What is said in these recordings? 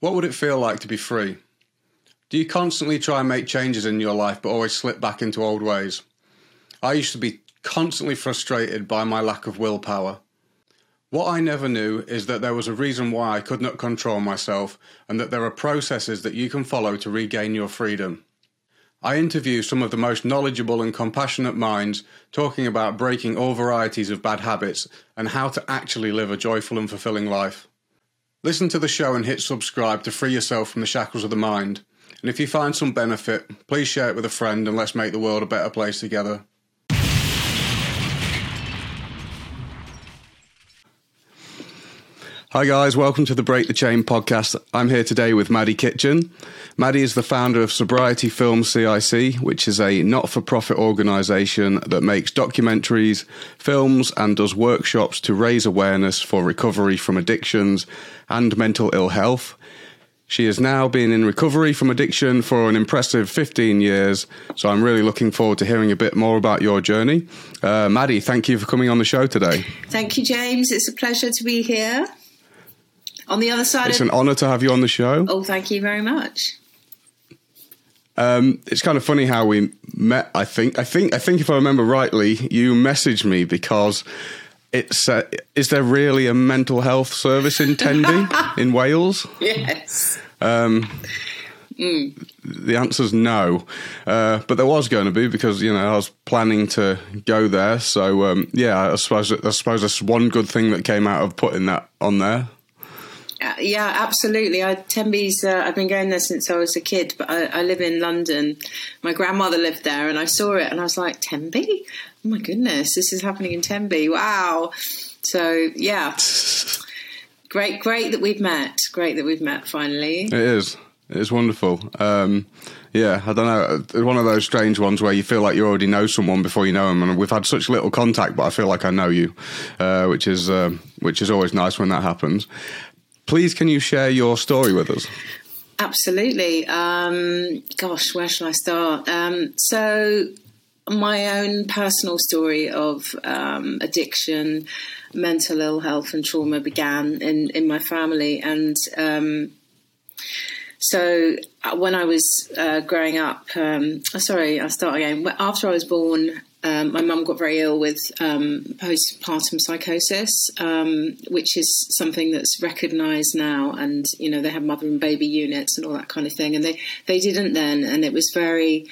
What would it feel like to be free? Do you constantly try and make changes in your life but always slip back into old ways? I used to be constantly frustrated by my lack of willpower. What I never knew is that there was a reason why I could not control myself and that there are processes that you can follow to regain your freedom. I interview some of the most knowledgeable and compassionate minds talking about breaking all varieties of bad habits and how to actually live a joyful and fulfilling life. Listen to the show and hit subscribe to free yourself from the shackles of the mind. And if you find some benefit, please share it with a friend and let's make the world a better place together. Hi, guys. Welcome to the Break the Chain podcast. I'm here today with Maddie Kitchen. Maddie is the founder of Sobriety Film CIC, which is a not for profit organisation that makes documentaries, films, and does workshops to raise awareness for recovery from addictions and mental ill health. She has now been in recovery from addiction for an impressive 15 years, so I'm really looking forward to hearing a bit more about your journey. Uh, Maddie, thank you for coming on the show today. Thank you, James. It's a pleasure to be here. On the other side, it's of- an honour to have you on the show. Oh, thank you very much. Um, it's kind of funny how we met. I think. I think. I think if I remember rightly, you messaged me because it's. Uh, is there really a mental health service in Tenby in Wales? Yes. Um, mm. The answer's no, uh, but there was going to be because you know I was planning to go there. So um, yeah, I suppose I suppose that's one good thing that came out of putting that on there. Uh, yeah, absolutely. I, Tenby's. Uh, I've been going there since I was a kid, but I, I, live in London. My grandmother lived there, and I saw it, and I was like, Tenby. Oh my goodness, this is happening in Tenby. Wow. So yeah, great, great that we've met. Great that we've met finally. It is. It is wonderful. Um, yeah, I don't know. It's one of those strange ones where you feel like you already know someone before you know them, and we've had such little contact, but I feel like I know you, uh, which is uh, which is always nice when that happens. Please, can you share your story with us? Absolutely. Um, gosh, where shall I start? Um, so, my own personal story of um, addiction, mental ill health, and trauma began in, in my family. And um, so, uh, when I was uh, growing up, um, sorry, I'll start again. After I was born, um, my mum got very ill with um, postpartum psychosis, um, which is something that's recognised now, and you know they have mother and baby units and all that kind of thing, and they they didn't then, and it was very,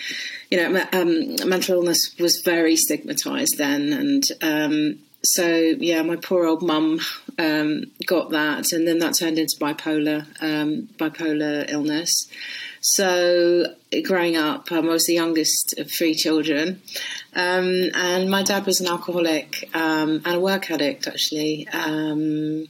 you know, um, mental illness was very stigmatised then, and um, so yeah, my poor old mum um, got that, and then that turned into bipolar bipolar illness. So, growing up, I was the youngest of three children, um, and my dad was an alcoholic um, and a work addict, actually. Um,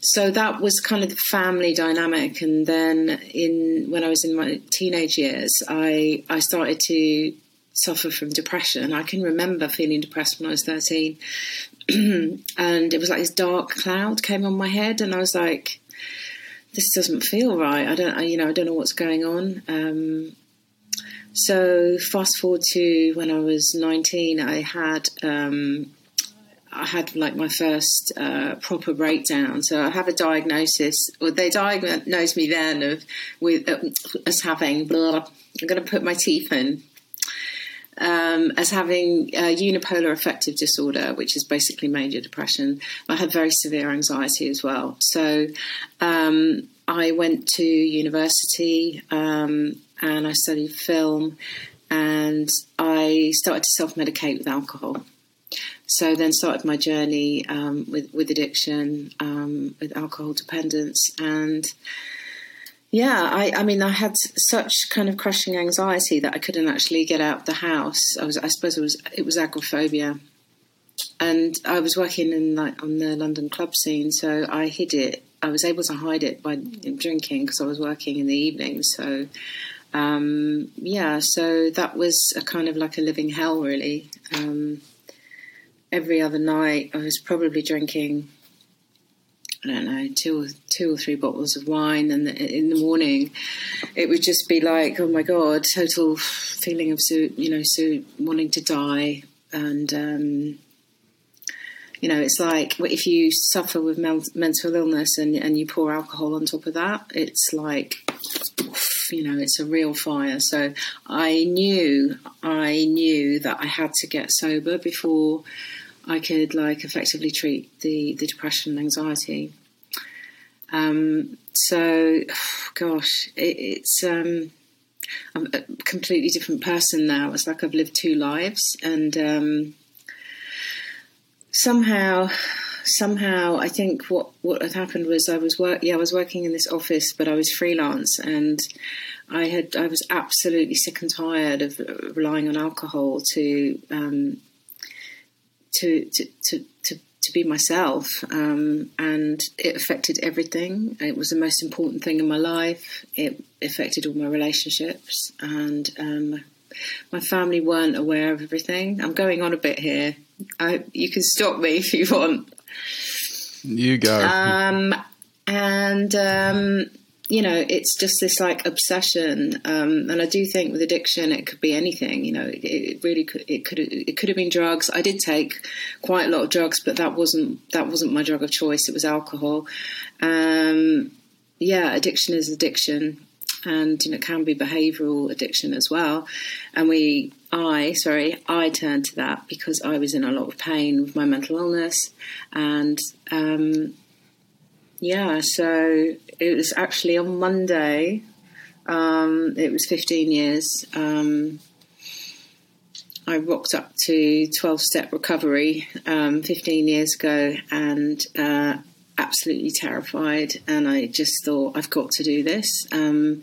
so that was kind of the family dynamic. And then, in when I was in my teenage years, I I started to suffer from depression. I can remember feeling depressed when I was thirteen, and it was like this dark cloud came on my head, and I was like this doesn't feel right. I don't, you know, I don't know what's going on. Um, so fast forward to when I was 19, I had, um, I had like my first uh, proper breakdown. So I have a diagnosis. Well, they diagnosed me then of with uh, as having. Blah, I'm going to put my teeth in. Um, as having unipolar affective disorder, which is basically major depression. I had very severe anxiety as well. So um, I went to university um, and I studied film and I started to self medicate with alcohol. So then started my journey um, with, with addiction, um, with alcohol dependence, and yeah, I, I, mean, I had such kind of crushing anxiety that I couldn't actually get out of the house. I was, I suppose, it was it was agoraphobia, and I was working in like on the London club scene, so I hid it. I was able to hide it by drinking because I was working in the evening, So, um, yeah, so that was a kind of like a living hell, really. Um, every other night, I was probably drinking I don't know, two or two or three bottles of wine, and in the morning, it would just be like, oh my god, total feeling of you know, wanting to die, and um, You know, it's like if you suffer with mental illness and, and you pour alcohol on top of that, it's like, you know, it's a real fire. So I knew, I knew that I had to get sober before I could like effectively treat the, the depression and anxiety. Um, so, gosh, it, it's um, I'm a completely different person now. It's like I've lived two lives, and um, somehow, somehow, I think what what had happened was I was work. Yeah, I was working in this office, but I was freelance, and I had I was absolutely sick and tired of relying on alcohol to um, to, to, to, to to be myself, um, and it affected everything. It was the most important thing in my life. It affected all my relationships, and um, my family weren't aware of everything. I'm going on a bit here. I, you can stop me if you want. You go. Um, and um, you know, it's just this like obsession. Um, and I do think with addiction, it could be anything. You know, it, it, really could. It could. It could have been drugs. I did take quite a lot of drugs, but that wasn't that wasn't my drug of choice. It was alcohol. Um, yeah, addiction is addiction, and you know, it can be behavioural addiction as well. And we, I, sorry, I turned to that because I was in a lot of pain with my mental illness, and um, yeah, so it was actually on Monday. Um, it was 15 years. Um, I rocked up to 12 step recovery um, 15 years ago and uh, absolutely terrified. And I just thought, I've got to do this. Um,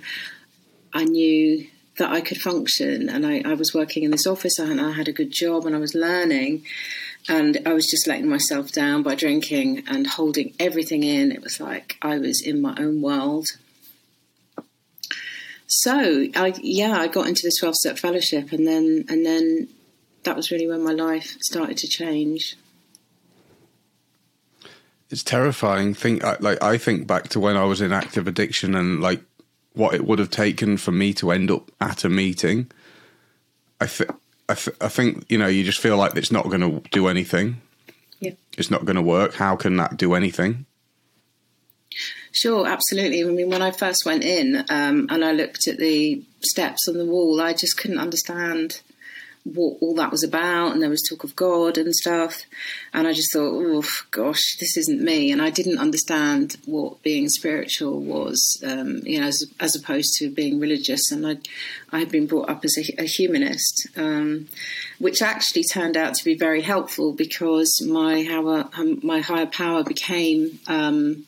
I knew that I could function, and I, I was working in this office, and I had a good job, and I was learning and I was just letting myself down by drinking and holding everything in. It was like I was in my own world. So I yeah, I got into the twelve step fellowship and then and then that was really when my life started to change. It's terrifying. Think like I think back to when I was in active addiction and like what it would have taken for me to end up at a meeting. I think I, th- I think you know you just feel like it's not going to do anything. Yeah, it's not going to work. How can that do anything? Sure, absolutely. I mean, when I first went in um, and I looked at the steps on the wall, I just couldn't understand what all that was about, and there was talk of God and stuff. And I just thought, oh gosh, this isn't me. And I didn't understand what being spiritual was, um, you know, as, as, opposed to being religious. And I, I had been brought up as a, a humanist, um, which actually turned out to be very helpful because my higher, um, my higher power became. Um,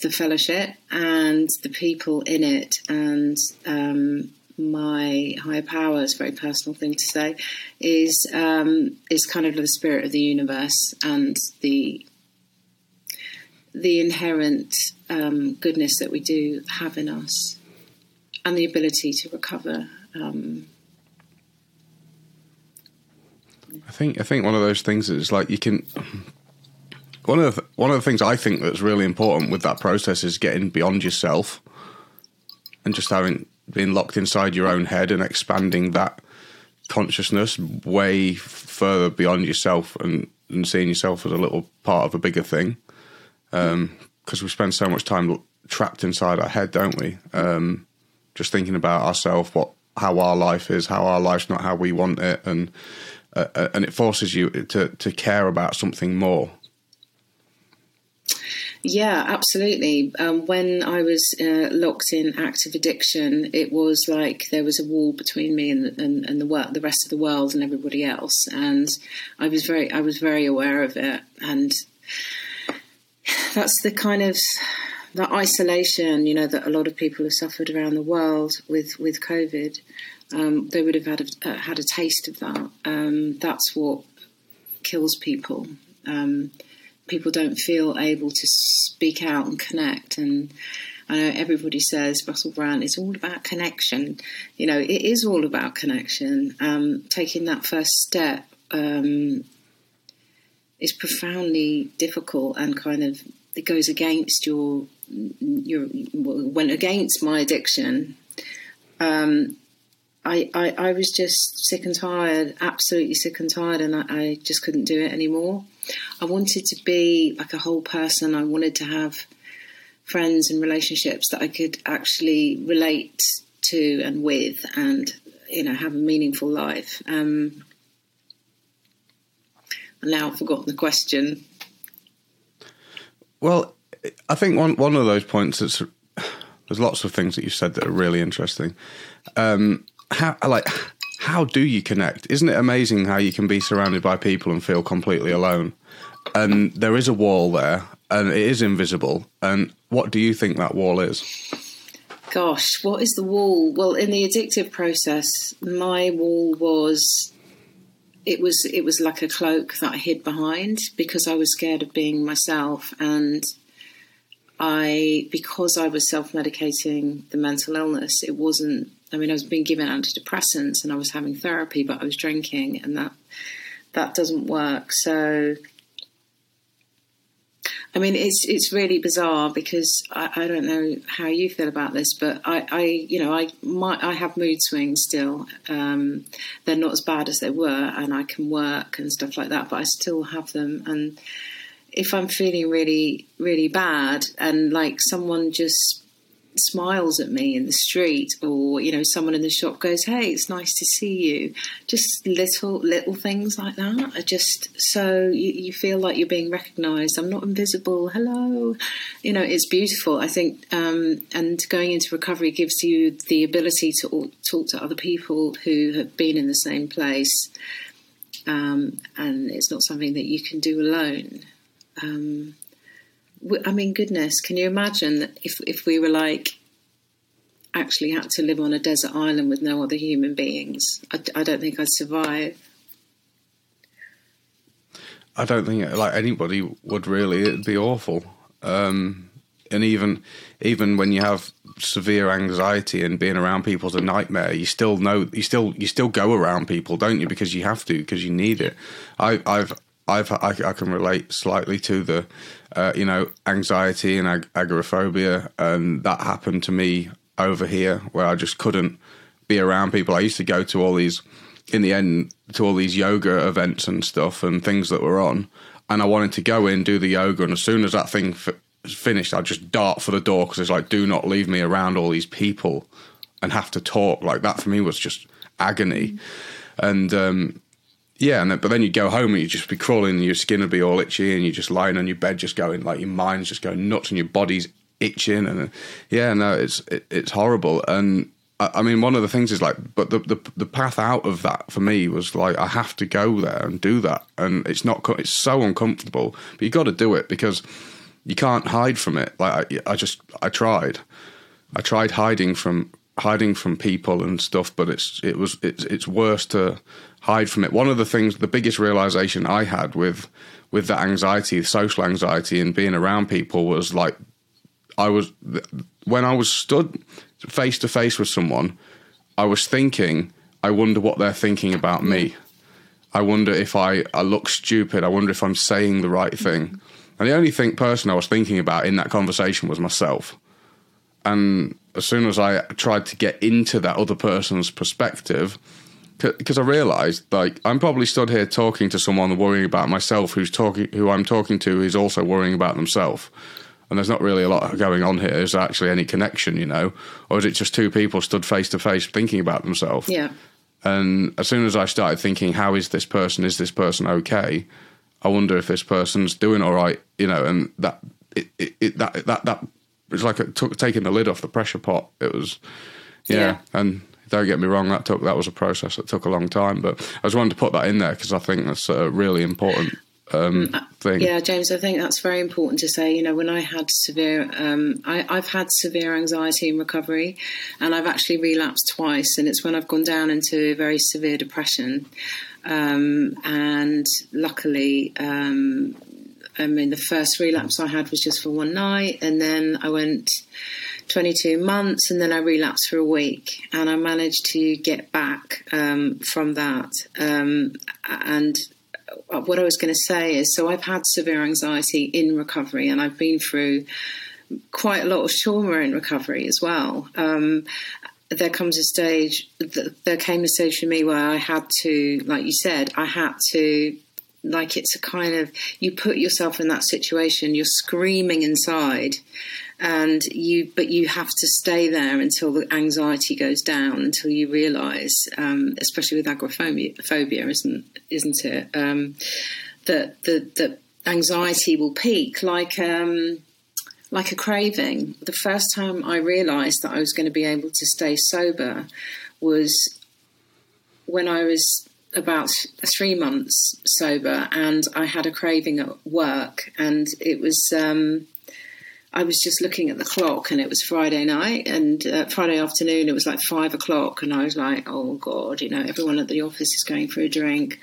the fellowship and the people in it, and um, my higher power, it's a very personal thing to say, is um, is kind of the spirit of the universe and the the inherent um, goodness that we do have in us, and the ability to recover. Um, I think I think one of those things is like you can. One of the, one of the things I think that's really important with that process is getting beyond yourself and just having being locked inside your own head and expanding that consciousness way further beyond yourself and, and seeing yourself as a little part of a bigger thing. Because um, we spend so much time trapped inside our head, don't we? Um, just thinking about ourselves, what how our life is, how our life's not how we want it, and uh, uh and it forces you to to care about something more. Yeah, absolutely. Um, when I was uh, locked in active addiction, it was like there was a wall between me and, and, and the world, the rest of the world, and everybody else. And I was very, I was very aware of it. And that's the kind of that isolation, you know, that a lot of people have suffered around the world with with COVID. Um, they would have had a, uh, had a taste of that. Um, that's what kills people. Um, people don't feel able to speak out and connect. And I know everybody says Russell Brand is all about connection. You know, it is all about connection. Um, taking that first step um, is profoundly difficult and kind of it goes against your your went against my addiction. Um, I, I, I was just sick and tired, absolutely sick and tired, and I, I just couldn't do it anymore. I wanted to be like a whole person. I wanted to have friends and relationships that I could actually relate to and with, and you know, have a meaningful life. Um, now I've forgotten the question. Well, I think one one of those points that's there's lots of things that you said that are really interesting. Um, how like how do you connect? Isn't it amazing how you can be surrounded by people and feel completely alone? And there is a wall there, and it is invisible. And what do you think that wall is? Gosh, what is the wall? Well, in the addictive process, my wall was it was it was like a cloak that I hid behind because I was scared of being myself and I because I was self medicating the mental illness, it wasn't I mean I was being given antidepressants and I was having therapy but I was drinking and that that doesn't work. So I mean, it's it's really bizarre because I, I, don't know how you feel about this, but I, I you know, I my, I have mood swings still. Um, they're not as bad as they were, and I can work and stuff like that, but I still have them. And if I'm feeling really really bad, and like someone just smiles at me in the street or you know someone in the shop goes hey it's nice to see you. Just little little things like that are just so you, you feel like you're being recognized. I'm not invisible. Hello. You know it's beautiful. I think um, and going into recovery gives you the ability to talk to other people who have been in the same place um, and it's not something that you can do alone. Um, I mean, goodness, can you imagine if if we were like actually had to live on a desert island with no other human beings? I, I don't think I'd survive. I don't think like anybody would really. It'd be awful. Um, and even even when you have severe anxiety and being around people's a nightmare, you still know you still you still go around people, don't you? Because you have to, because you need it. I, I've I've I, I can relate slightly to the uh, you know anxiety and ag- agoraphobia, and that happened to me over here where I just couldn't be around people. I used to go to all these in the end to all these yoga events and stuff and things that were on, and I wanted to go in do the yoga, and as soon as that thing f- finished, I'd just dart for the door because it's like, do not leave me around all these people and have to talk like that. For me was just agony, and um, yeah, and then, but then you go home and you just be crawling, and your skin would be all itchy, and you're just lying on your bed, just going like your mind's just going nuts, and your body's itching, and yeah, no, it's it, it's horrible. And I, I, mean, one of the things is like, but the, the the path out of that for me was like I have to go there and do that, and it's not it's so uncomfortable, but you got to do it because you can't hide from it. Like I, I just I tried, I tried hiding from hiding from people and stuff, but it's it was it's it's worse to hide from it. One of the things, the biggest realization I had with with that anxiety, social anxiety, and being around people was like, I was when I was stood face to face with someone, I was thinking, I wonder what they're thinking about me. I wonder if I, I look stupid. I wonder if I'm saying the right thing. And the only thing person I was thinking about in that conversation was myself. And as soon as I tried to get into that other person's perspective, because I realised like I'm probably stood here talking to someone worrying about myself, who's talking, who I'm talking to, is also worrying about themselves. And there's not really a lot going on here. Is there actually any connection, you know, or is it just two people stood face to face thinking about themselves? Yeah. And as soon as I started thinking, how is this person? Is this person okay? I wonder if this person's doing all right, you know. And that it, it, it that that that was like it took taking the lid off the pressure pot. It was, yeah. yeah. And don't get me wrong, that took that was a process that took a long time. But I just wanted to put that in there because I think that's a really important um, uh, thing. Yeah, James, I think that's very important to say. You know, when I had severe, um, I, have had severe anxiety in recovery, and I've actually relapsed twice, and it's when I've gone down into very severe depression. Um, and luckily, um, I mean, the first relapse I had was just for one night, and then I went 22 months, and then I relapsed for a week, and I managed to get back um, from that. Um, and what I was going to say is, so I've had severe anxiety in recovery, and I've been through quite a lot of trauma in recovery as well. Um, there comes a stage, there came a stage for me where I had to, like you said, I had to, like it's a kind of, you put yourself in that situation, you're screaming inside, and you, but you have to stay there until the anxiety goes down, until you realise, um, especially with agoraphobia, phobia, isn't isn't it? Um, that the that anxiety will peak, like. Um, like a craving. The first time I realised that I was going to be able to stay sober was when I was about three months sober, and I had a craving at work, and it was. Um, I was just looking at the clock, and it was Friday night and uh, Friday afternoon. It was like five o'clock, and I was like, "Oh God!" You know, everyone at the office is going for a drink.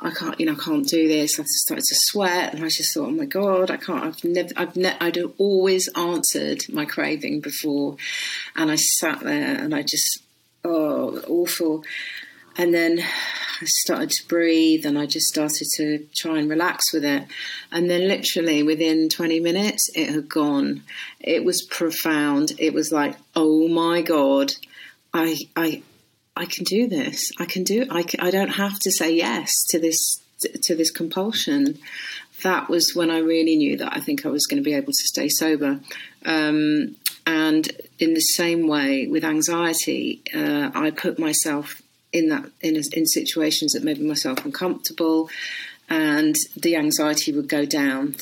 I can't, you know, I can't do this. I started to sweat, and I just thought, oh my god, I can't. I've never, I've ne- I'd always answered my craving before, and I sat there and I just, oh, awful. And then I started to breathe, and I just started to try and relax with it. And then, literally within 20 minutes, it had gone. It was profound. It was like, oh my god, I, I, I can do this. I can do. I, can, I don't have to say yes to this to this compulsion. That was when I really knew that I think I was going to be able to stay sober. Um, and in the same way with anxiety, uh, I put myself in that in, in situations that made myself uncomfortable, and the anxiety would go down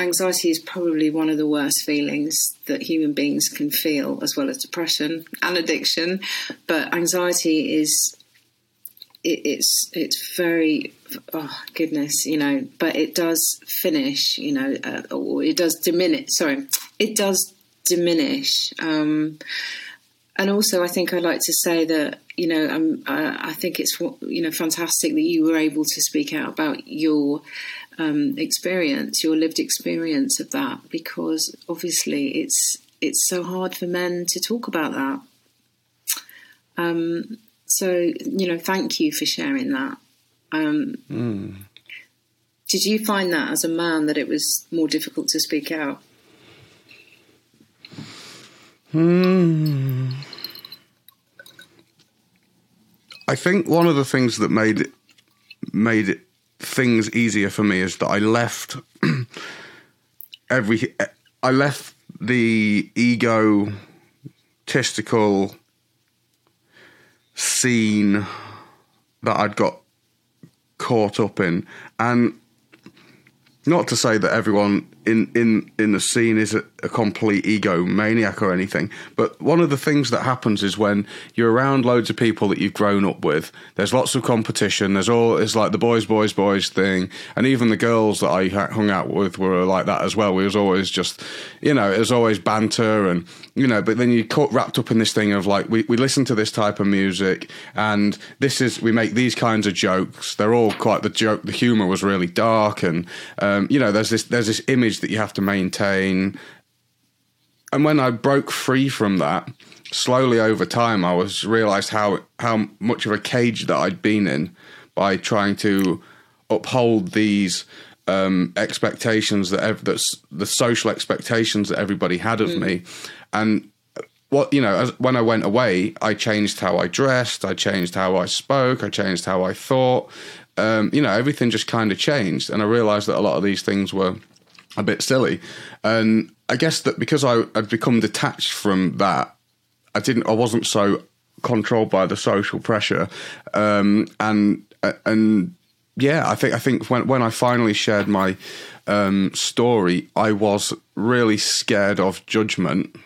anxiety is probably one of the worst feelings that human beings can feel, as well as depression and addiction. But anxiety is it, it's it's very oh goodness, you know. But it does finish, you know, uh, or it does diminish. Sorry, it does diminish. Um, and also, I think I'd like to say that you know um, uh, I think it's you know fantastic that you were able to speak out about your um, experience, your lived experience of that, because obviously it's it's so hard for men to talk about that. Um, so you know, thank you for sharing that. Um, mm. Did you find that as a man that it was more difficult to speak out? Hmm. I think one of the things that made made things easier for me is that I left every I left the egotistical scene that I'd got caught up in. And not to say that everyone in in in the scene is a, complete ego maniac or anything. But one of the things that happens is when you're around loads of people that you've grown up with there's lots of competition there's all it's like the boys boys boys thing. And even the girls that i hung out with were like that as well. We was always just you know it was always banter and you know but then you caught wrapped up in this thing of like we, we listen to this type of music and this is we make these kinds of jokes. They're all quite the joke the humor was really dark and um, you know there's this there's this image that you have to maintain. And when I broke free from that, slowly over time, I was realized how how much of a cage that I'd been in by trying to uphold these um, expectations that ev- that's the social expectations that everybody had of mm. me, and what you know as, when I went away, I changed how I dressed, I changed how I spoke, I changed how I thought. Um, you know, everything just kind of changed, and I realized that a lot of these things were a bit silly. And I guess that because I had become detached from that, I didn't, I wasn't so controlled by the social pressure. Um, and, and yeah, I think, I think when, when I finally shared my um, story, I was really scared of judgment,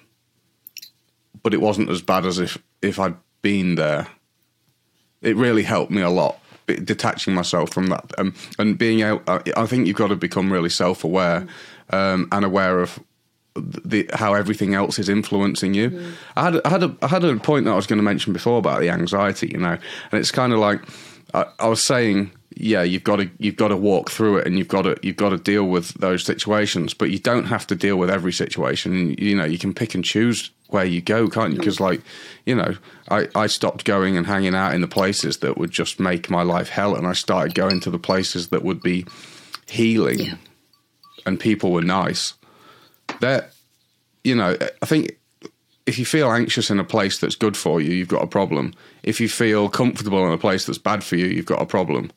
but it wasn't as bad as if, if I'd been there. It really helped me a lot detaching myself from that um, and being out. I think you've got to become really self aware um, and aware of the, how everything else is influencing you. Mm. I had I had a I had a point that I was going to mention before about the anxiety, you know, and it's kind of like I, I was saying yeah, you've got to you've got to walk through it, and you've got to you've got to deal with those situations. But you don't have to deal with every situation. You know, you can pick and choose where you go, can't you? Because like, you know, I I stopped going and hanging out in the places that would just make my life hell, and I started going to the places that would be healing, yeah. and people were nice. That, you know, I think if you feel anxious in a place that's good for you, you've got a problem. If you feel comfortable in a place that's bad for you, you've got a problem.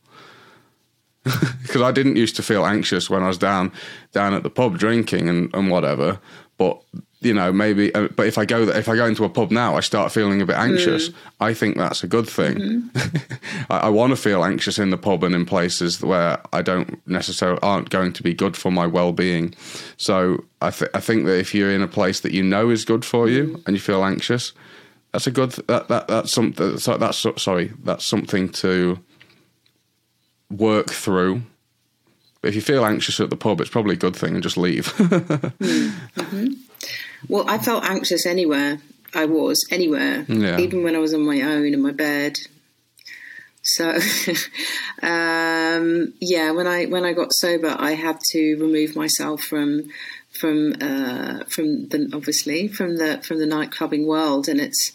Because I didn't used to feel anxious when I was down down at the pub drinking and, and whatever. But you know, maybe. Uh, but if I go if I go into a pub now, I start feeling a bit anxious. Mm. I think that's a good thing. Mm-hmm. I, I want to feel anxious in the pub and in places where I don't necessarily aren't going to be good for my well being. So I, th- I think that if you're in a place that you know is good for you mm. and you feel anxious, that's a good. Th- that, that that's something. That's sorry. That's something to work through. But if you feel anxious at the pub, it's probably a good thing and just leave. mm-hmm. Well, I felt anxious anywhere I was, anywhere, yeah. even when I was on my own in my bed. So, um, yeah, when I when I got sober, I had to remove myself from from uh, from the obviously from the from the nightclubbing world, and it's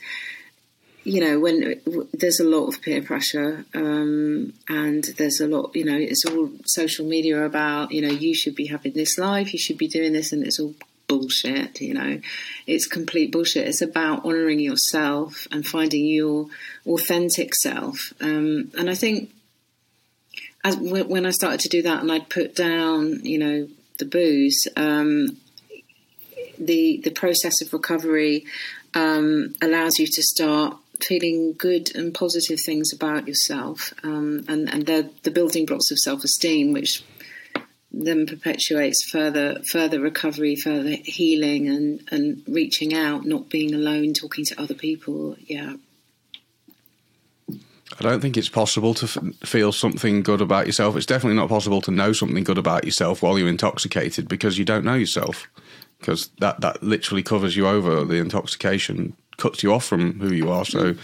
you know when there's a lot of peer pressure um, and there's a lot you know it's all social media about you know you should be having this life you should be doing this and it's all bullshit, you know. It's complete bullshit. It's about honouring yourself and finding your authentic self. Um, and I think as when I started to do that and I'd put down, you know, the booze, um, the the process of recovery um, allows you to start feeling good and positive things about yourself, um, and and they're the building blocks of self esteem, which then perpetuates further further recovery, further healing, and and reaching out, not being alone, talking to other people. Yeah. I don't think it's possible to f- feel something good about yourself. It's definitely not possible to know something good about yourself while you're intoxicated because you don't know yourself. Because that, that literally covers you over. The intoxication cuts you off from who you are. So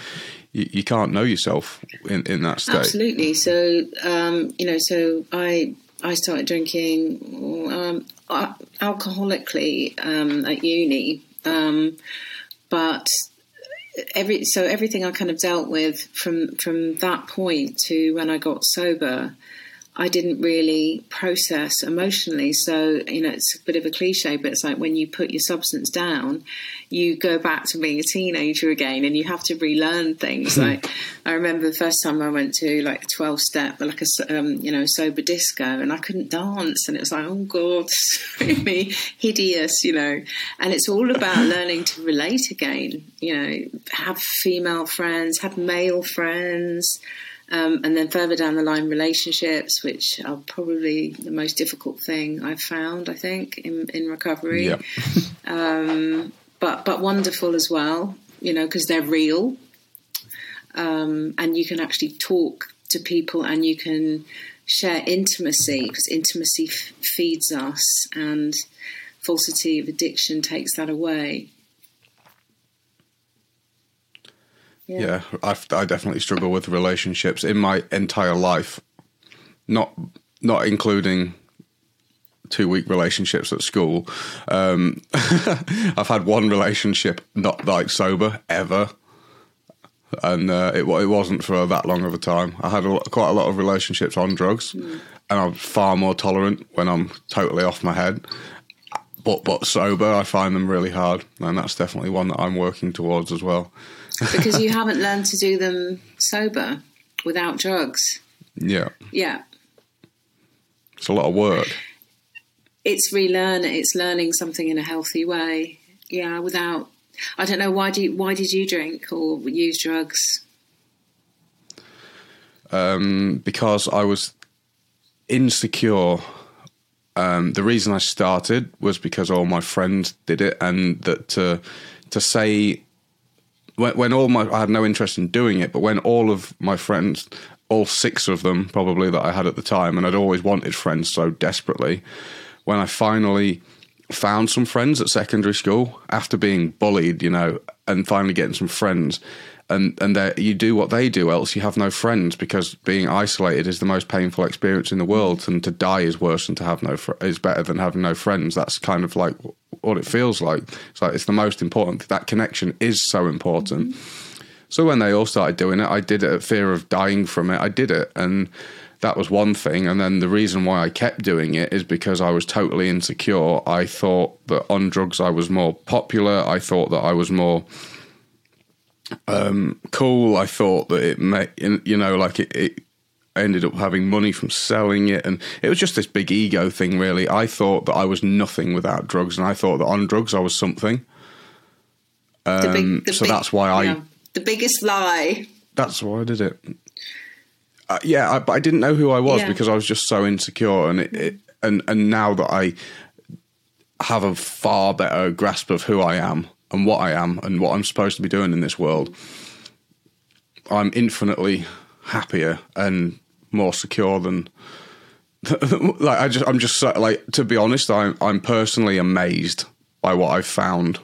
you, you can't know yourself in, in that state. Absolutely. So, um, you know, so I I started drinking um, alcoholically um, at uni, um, but every so everything I kind of dealt with from from that point to when I got sober I didn't really process emotionally. So, you know, it's a bit of a cliche, but it's like when you put your substance down, you go back to being a teenager again and you have to relearn things. like, I remember the first time I went to like a 12 step, like a, um, you know, sober disco and I couldn't dance. And it was like, oh God, really hideous, you know. And it's all about learning to relate again, you know, have female friends, have male friends. Um, and then further down the line, relationships, which are probably the most difficult thing I've found, I think, in, in recovery. Yep. um, but but wonderful as well, you know, because they're real, um, and you can actually talk to people, and you can share intimacy because intimacy f- feeds us, and falsity of addiction takes that away. Yeah, yeah I, I definitely struggle with relationships in my entire life, not not including two week relationships at school. Um, I've had one relationship not like sober ever, and uh, it it wasn't for that long of a time. I had a, quite a lot of relationships on drugs, mm. and I'm far more tolerant when I'm totally off my head. But but sober, I find them really hard, and that's definitely one that I'm working towards as well because you haven't learned to do them sober without drugs. Yeah. Yeah. It's a lot of work. It's relearning. It's learning something in a healthy way. Yeah, without. I don't know why do you, why did you drink or use drugs? Um, because I was insecure. Um, the reason I started was because all my friends did it, and that to to say when, when all my I had no interest in doing it, but when all of my friends, all six of them probably that I had at the time, and I'd always wanted friends so desperately, when I finally found some friends at secondary school after being bullied, you know, and finally getting some friends, and and you do what they do, else you have no friends because being isolated is the most painful experience in the world, and to die is worse than to have no fr- is better than having no friends. That's kind of like what it feels like. It's like it's the most important. That connection is so important. Mm-hmm. So when they all started doing it, I did it. Fear of dying from it, I did it, and that was one thing. And then the reason why I kept doing it is because I was totally insecure. I thought that on drugs I was more popular. I thought that I was more um, cool. I thought that it may, you know, like it, it ended up having money from selling it. And it was just this big ego thing, really. I thought that I was nothing without drugs. And I thought that on drugs I was something. Um, big, so big, that's why I. the biggest lie. That's why I did it. Uh, yeah, I, but I didn't know who I was yeah. because I was just so insecure, and it, it, and and now that I have a far better grasp of who I am and what I am and what I'm supposed to be doing in this world, I'm infinitely happier and more secure than like I just I'm just so, like to be honest I'm I'm personally amazed by what I've found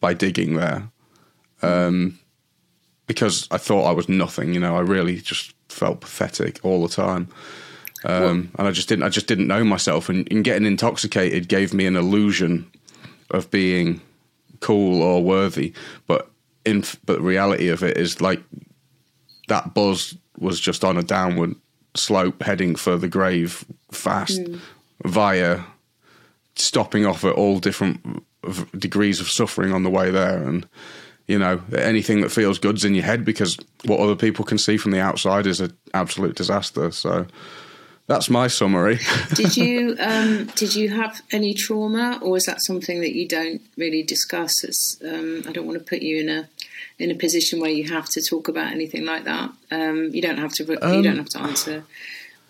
by digging there um because I thought I was nothing you know I really just felt pathetic all the time. Um, and I just didn't. I just didn't know myself, and, and, getting intoxicated gave me an illusion of being cool or worthy. But in but reality of it is like that buzz was just on a downward slope, heading for the grave fast mm. via stopping off at all different degrees of suffering on the way there, and you know, anything that feels good's in your head because what other people can see from the outside is an absolute disaster. So that's my summary. did you um, did you have any trauma, or is that something that you don't really discuss? As um, I don't want to put you in a in a position where you have to talk about anything like that. Um, you don't have to. you don't um, have to answer.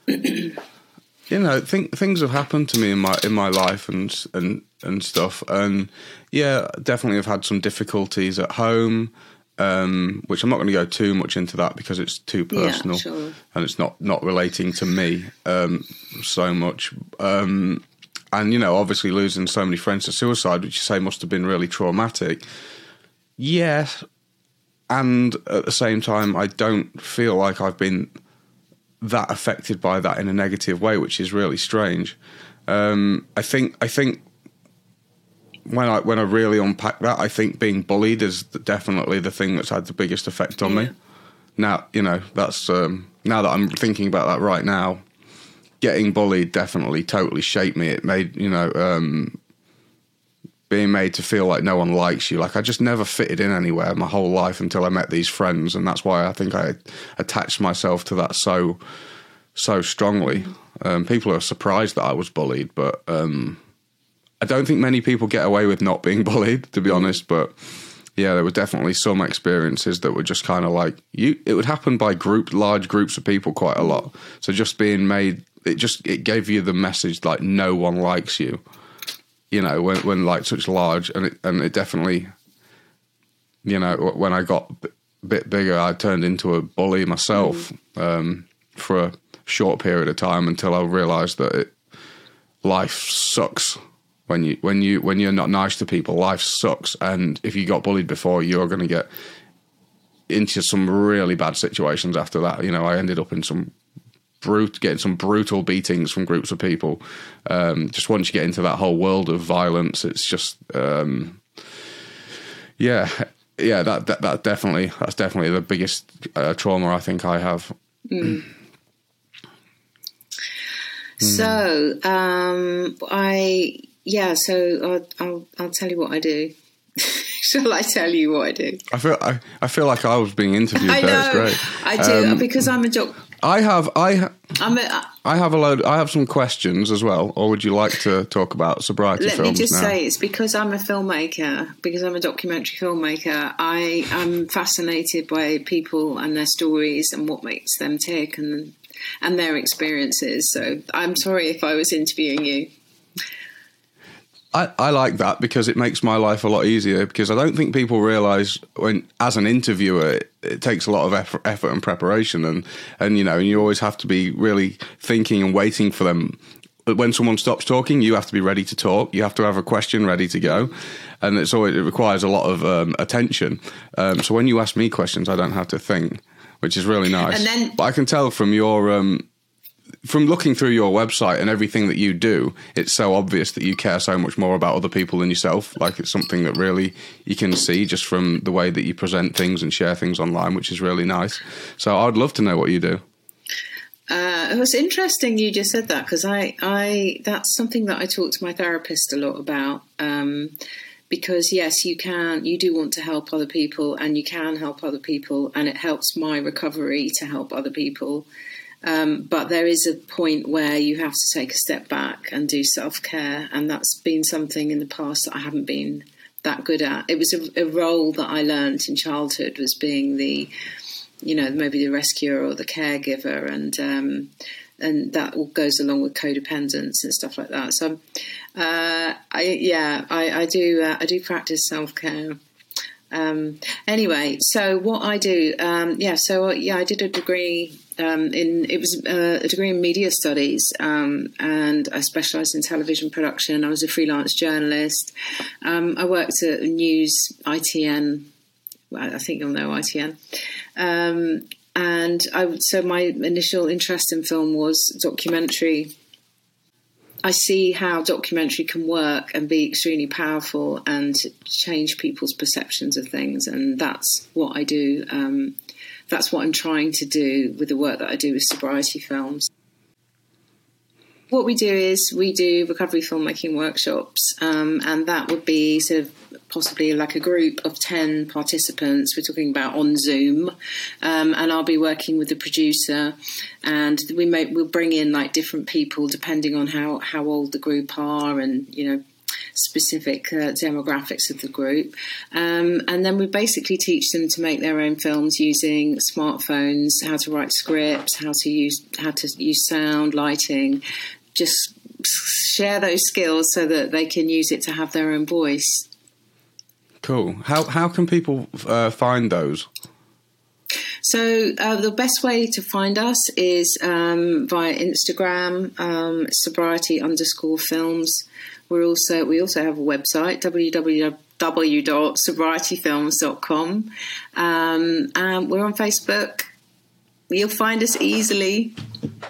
you know, think, things have happened to me in my in my life and and and stuff, and yeah, definitely I've had some difficulties at home. Um, which I'm not going to go too much into that because it's too personal yeah, sure. and it's not not relating to me um, so much. Um, and you know, obviously losing so many friends to suicide, which you say must have been really traumatic. Yes, and at the same time, I don't feel like I've been that affected by that in a negative way, which is really strange. Um, I think I think when I when I really unpack that, I think being bullied is definitely the thing that's had the biggest effect on yeah. me. Now you know that's um, now that I'm thinking about that right now. Getting bullied definitely totally shaped me. It made you know um, being made to feel like no one likes you. Like I just never fitted in anywhere my whole life until I met these friends, and that's why I think I attached myself to that so so strongly. Um, people are surprised that I was bullied, but um, I don't think many people get away with not being bullied, to be honest. But yeah, there were definitely some experiences that were just kind of like you. It would happen by group, large groups of people, quite a lot. So just being made, it just it gave you the message like no one likes you you know, when, when like such large, and it, and it definitely, you know, when I got a bit bigger, I turned into a bully myself mm. um, for a short period of time until I realised that it, life sucks when you when you when you're not nice to people. Life sucks, and if you got bullied before, you're going to get into some really bad situations after that. You know, I ended up in some brute, getting some brutal beatings from groups of people. Um, just once you get into that whole world of violence, it's just, um, yeah, yeah, that, that, that definitely that's definitely the biggest uh, trauma I think I have. Mm. So, um, I yeah, so I'll, I'll, I'll tell you what I do. Shall I tell you what I do? I feel I, I feel like I was being interviewed. I there. know, I do um, because I'm a doc- I have I ha- I'm a, uh, I have a load. I have some questions as well. Or would you like to talk about sobriety let films? Let me just now? say, it's because I'm a filmmaker, because I'm a documentary filmmaker. I am fascinated by people and their stories and what makes them tick and and their experiences. So I'm sorry if I was interviewing you. I, I like that because it makes my life a lot easier because I don't think people realize when as an interviewer it, it takes a lot of effort, effort, and preparation and and you know and you always have to be really thinking and waiting for them. But when someone stops talking you have to be ready to talk. You have to have a question ready to go. And it's always it requires a lot of um, attention. Um, so when you ask me questions I don't have to think which is really nice. then, but I can tell from your um, from looking through your website and everything that you do, it's so obvious that you care so much more about other people than yourself. Like it's something that really you can see just from the way that you present things and share things online, which is really nice. So I'd love to know what you do. Uh, it was interesting you just said that because I, I that's something that I talk to my therapist a lot about. Um, because yes, you can, you do want to help other people, and you can help other people, and it helps my recovery to help other people. Um, but there is a point where you have to take a step back and do self care, and that's been something in the past that I haven't been that good at. It was a, a role that I learned in childhood was being the, you know, maybe the rescuer or the caregiver, and um, and that all goes along with codependence and stuff like that. So, uh, I yeah, I, I do uh, I do practice self care. Um, anyway, so what I do, um, yeah, so uh, yeah, I did a degree um, in it was uh, a degree in media studies, um, and I specialised in television production. I was a freelance journalist. Um, I worked at News ITN. I think you'll know ITN. Um, and I, so my initial interest in film was documentary. I see how documentary can work and be extremely powerful and change people's perceptions of things, and that's what I do. That's what I'm trying to do with the work that I do with sobriety films. What we do is we do recovery filmmaking workshops, um, and that would be sort of possibly like a group of 10 participants. We're talking about on Zoom. Um, and I'll be working with the producer and we may, we'll bring in like different people depending on how, how old the group are and, you know, specific uh, demographics of the group. Um, and then we basically teach them to make their own films using smartphones, how to write scripts, how to use how to use sound, lighting, just share those skills so that they can use it to have their own voice. Cool. How how can people uh, find those? So uh, the best way to find us is um, via Instagram, um, sobriety underscore films. We're also we also have a website www.sobrietyfilms.com. Um, and we're on Facebook. You'll find us easily.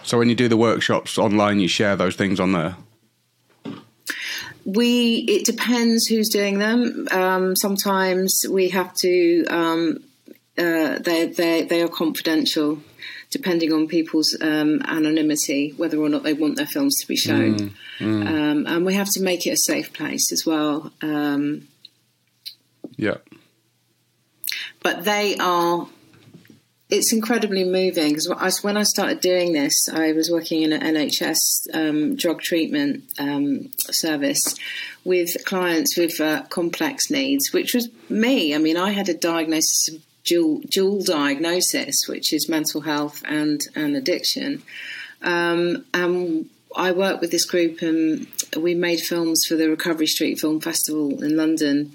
So when you do the workshops online, you share those things on there we it depends who's doing them. Um, sometimes we have to. Um, uh, they they they are confidential, depending on people's um, anonymity, whether or not they want their films to be shown, mm, mm. Um, and we have to make it a safe place as well. Um, yeah. But they are it's incredibly moving because when I started doing this, I was working in an NHS um, drug treatment um, service with clients with uh, complex needs, which was me. I mean, I had a diagnosis of dual, dual diagnosis, which is mental health and, and addiction. Um, and I worked with this group and we made films for the Recovery Street Film Festival in London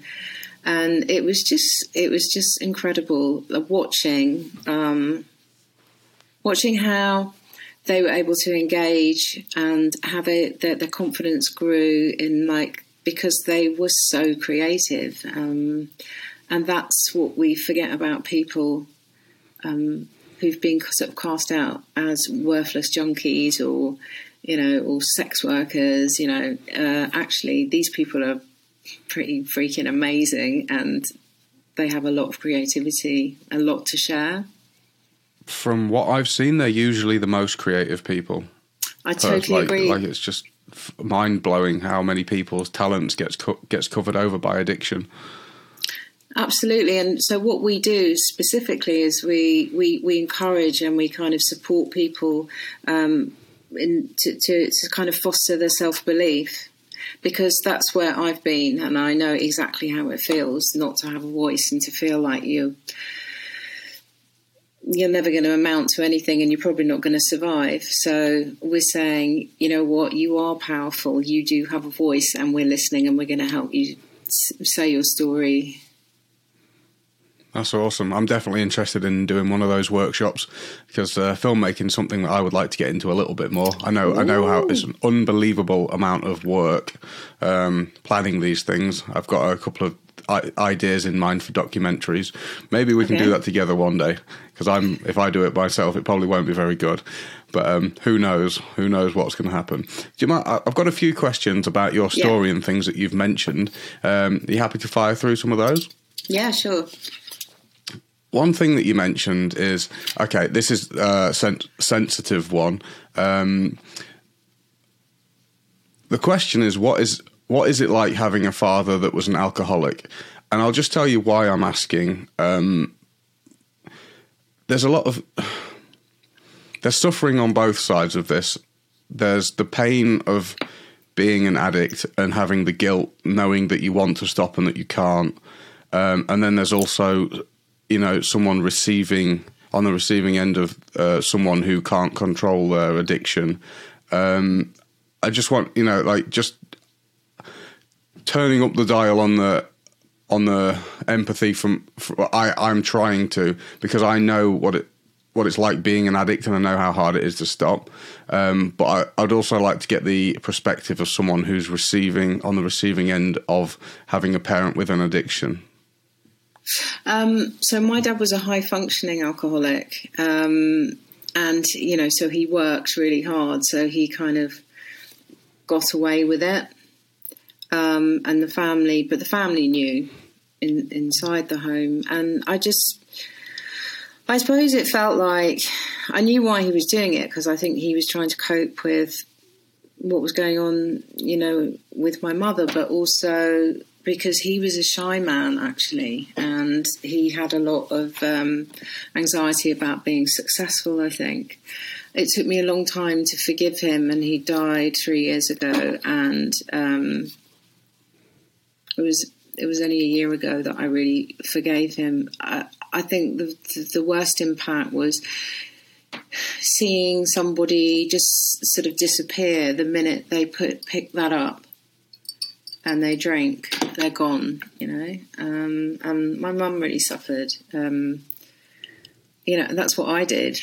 and it was just it was just incredible watching um, watching how they were able to engage and have it their, their confidence grew in like because they were so creative um, and that's what we forget about people um, who've been sort of cast out as worthless junkies or you know or sex workers you know uh, actually these people are pretty freaking amazing and they have a lot of creativity, a lot to share. From what I've seen, they're usually the most creative people. I totally like, agree. Like it's just mind blowing how many people's talents gets co- gets covered over by addiction. Absolutely, and so what we do specifically is we we, we encourage and we kind of support people um, in to, to, to kind of foster their self belief because that's where I've been, and I know exactly how it feels not to have a voice and to feel like you you're never going to amount to anything and you're probably not going to survive. So we're saying, you know what, you are powerful. You do have a voice, and we're listening, and we're going to help you say your story that's awesome. I'm definitely interested in doing one of those workshops because uh, filmmaking is something that I would like to get into a little bit more. I know, Ooh. I know how it's an unbelievable amount of work um, planning these things. I've got a couple of ideas in mind for documentaries. Maybe we can okay. do that together one day because I'm if I do it myself, it probably won't be very good. But um, who knows? Who knows what's going to happen? Do you mind? I've got a few questions about your story yeah. and things that you've mentioned. Um, are you happy to fire through some of those? Yeah, sure. One thing that you mentioned is okay. This is a sen- sensitive one. Um, the question is, what is what is it like having a father that was an alcoholic? And I'll just tell you why I'm asking. Um, there's a lot of there's suffering on both sides of this. There's the pain of being an addict and having the guilt, knowing that you want to stop and that you can't. Um, and then there's also, you know, someone receiving on the receiving end of uh, someone who can't control their addiction. Um, I just want, you know, like just turning up the dial on the on the empathy from, from I, I'm trying to because I know what it what it's like being an addict and I know how hard it is to stop. Um, but I, would also like to get the perspective of someone who's receiving on the receiving end of having a parent with an addiction. Um, so my dad was a high functioning alcoholic, um, and you know, so he worked really hard. So he kind of got away with it, um, and the family, but the family knew in, inside the home, and I just. I suppose it felt like I knew why he was doing it because I think he was trying to cope with what was going on, you know, with my mother, but also because he was a shy man actually, and he had a lot of um, anxiety about being successful. I think it took me a long time to forgive him, and he died three years ago, and um, it was it was only a year ago that I really forgave him. I, I think the, the worst impact was seeing somebody just sort of disappear the minute they put pick that up and they drink, they're gone, you know. Um, and my mum really suffered. Um, you know, that's what I did.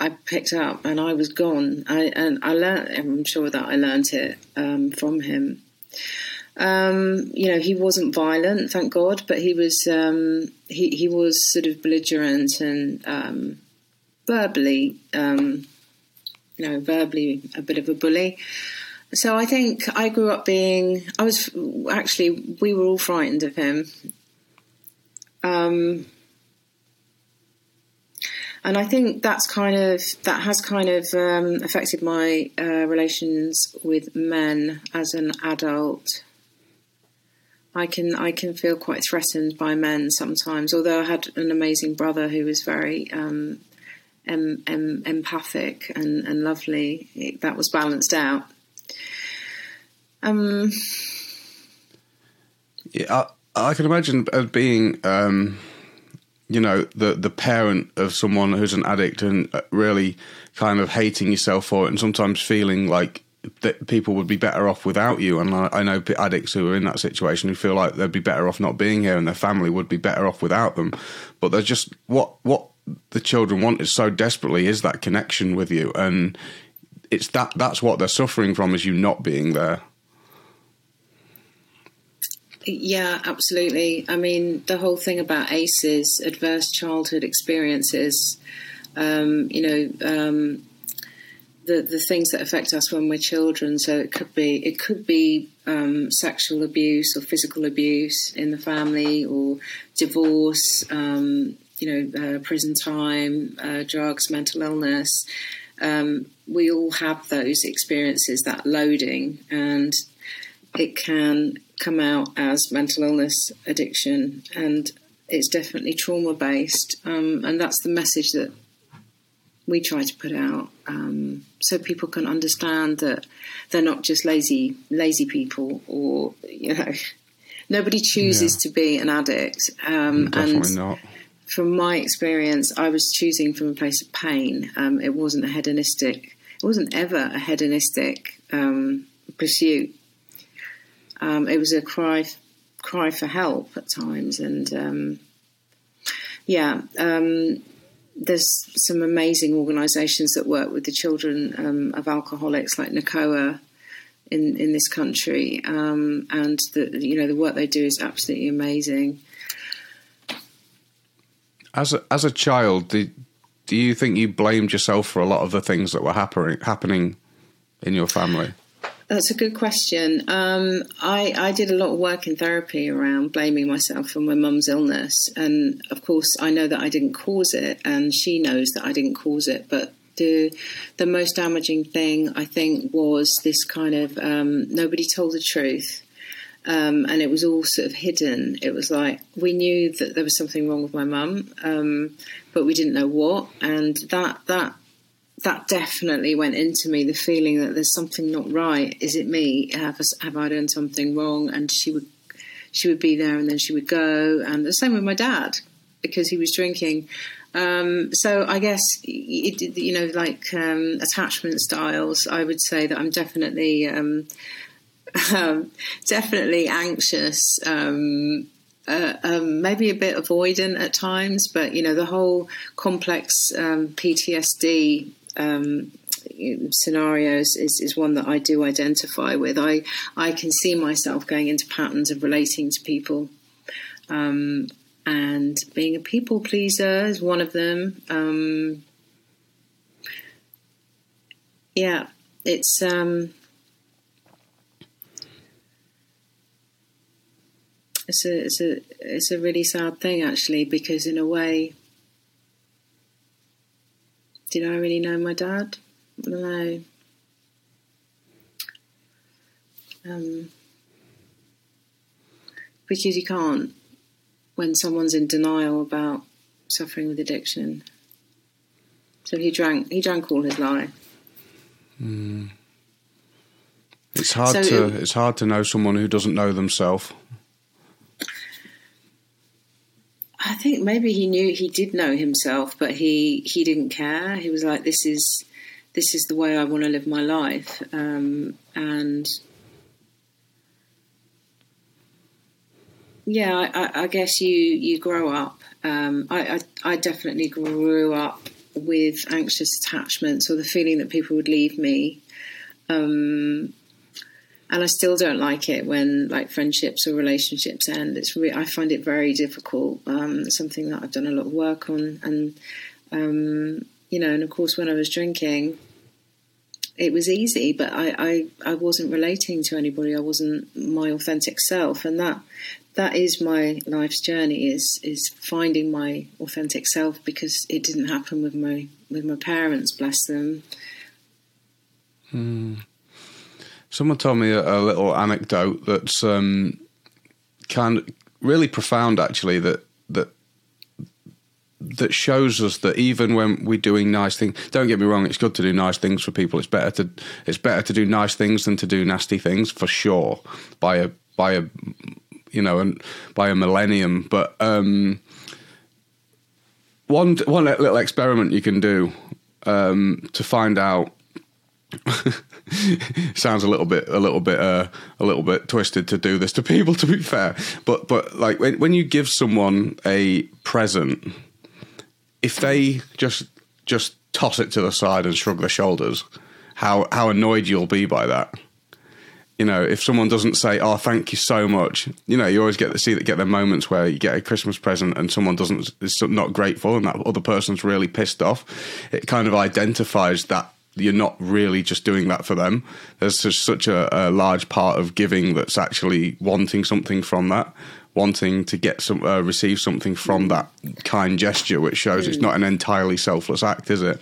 I picked up and I was gone. I, and I learned, I'm sure that I learned it um, from him. Um, you know, he wasn't violent, thank God, but he was um, he, he was sort of belligerent and um, verbally, you know, verbally a bit of a bully. So I think I grew up being. I was actually. We were all frightened of him. Um, and I think that's kind of that has kind of um, affected my uh, relations with men as an adult. I can I can feel quite threatened by men sometimes. Although I had an amazing brother who was very um, em, em, empathic and, and lovely, it, that was balanced out. Um, yeah, I, I can imagine as being, um, you know, the the parent of someone who's an addict and uh, really kind of hating yourself for it, and sometimes feeling like that people would be better off without you. And I, I, know addicts who are in that situation who feel like they'd be better off not being here, and their family would be better off without them. But they're just what what the children want is so desperately is that connection with you, and it's that that's what they're suffering from is you not being there. Yeah, absolutely. I mean, the whole thing about ACEs, adverse childhood experiences, um, you know, um, the the things that affect us when we're children. So it could be it could be um, sexual abuse or physical abuse in the family, or divorce, um, you know, uh, prison time, uh, drugs, mental illness. Um, we all have those experiences, that loading, and it can come out as mental illness, addiction, and it's definitely trauma based. Um, and that's the message that we try to put out, um, so people can understand that they're not just lazy, lazy people, or you know, nobody chooses yeah. to be an addict. Um, definitely and not. From my experience, I was choosing from a place of pain. Um, it wasn't a hedonistic. It wasn't ever a hedonistic um, pursuit um, it was a cry cry for help at times, and um, yeah, um, there's some amazing organisations that work with the children um, of alcoholics, like NACOA. In, in this country, um, and the you know the work they do is absolutely amazing. As a, as a child, did, do you think you blamed yourself for a lot of the things that were happening happening in your family? That's a good question. Um, I, I did a lot of work in therapy around blaming myself for my mum's illness. And of course, I know that I didn't cause it, and she knows that I didn't cause it. But the the most damaging thing, I think, was this kind of um, nobody told the truth. Um, and it was all sort of hidden. It was like we knew that there was something wrong with my mum, um, but we didn't know what. And that that that definitely went into me the feeling that there's something not right. Is it me? Have have I done something wrong? And she would she would be there, and then she would go. And the same with my dad because he was drinking. Um, so I guess it, you know, like um, attachment styles, I would say that I'm definitely um, um definitely anxious. Um, uh, um, maybe a bit avoidant at times, but you know the whole complex PTSD um, scenarios is, is one that I do identify with. I I can see myself going into patterns of relating to people, um, and being a people pleaser is one of them. Um, yeah, it's. Um, it's a, it's a it's a really sad thing actually because in a way did I really know my dad? No. Um, because you can't when someone's in denial about suffering with addiction. So he drank. He drank all his life. Mm. It's hard so to. It, it's hard to know someone who doesn't know themselves. I think maybe he knew he did know himself, but he he didn't care. He was like, "This is this is the way I want to live my life," um, and yeah, I, I, guess you you grow up. Um, I, I, I definitely grew up with anxious attachments or the feeling that people would leave me. Um, and I still don't like it when like friendships or relationships end. It's re- I find it very difficult. Um, something that I've done a lot of work on, and um, you know, and of course, when I was drinking, it was easy, but I, I, I wasn't relating to anybody. I wasn't my authentic self, and that that is my life's journey is is finding my authentic self because it didn't happen with my with my parents, bless them. Hmm. Someone told me a, a little anecdote that's um, kind of really profound, actually. That that that shows us that even when we're doing nice things, don't get me wrong, it's good to do nice things for people. It's better to it's better to do nice things than to do nasty things for sure. By a by a you know and by a millennium, but um, one one little experiment you can do um, to find out sounds a little bit a little bit uh, a little bit twisted to do this to people to be fair. But but like when, when you give someone a present if they just just toss it to the side and shrug their shoulders how how annoyed you'll be by that. You know if someone doesn't say oh thank you so much you know you always get to see that get the moments where you get a christmas present and someone doesn't is not grateful and that other person's really pissed off. It kind of identifies that you're not really just doing that for them. There's just such a, a, large part of giving that's actually wanting something from that, wanting to get some, uh, receive something from that kind gesture, which shows mm. it's not an entirely selfless act, is it?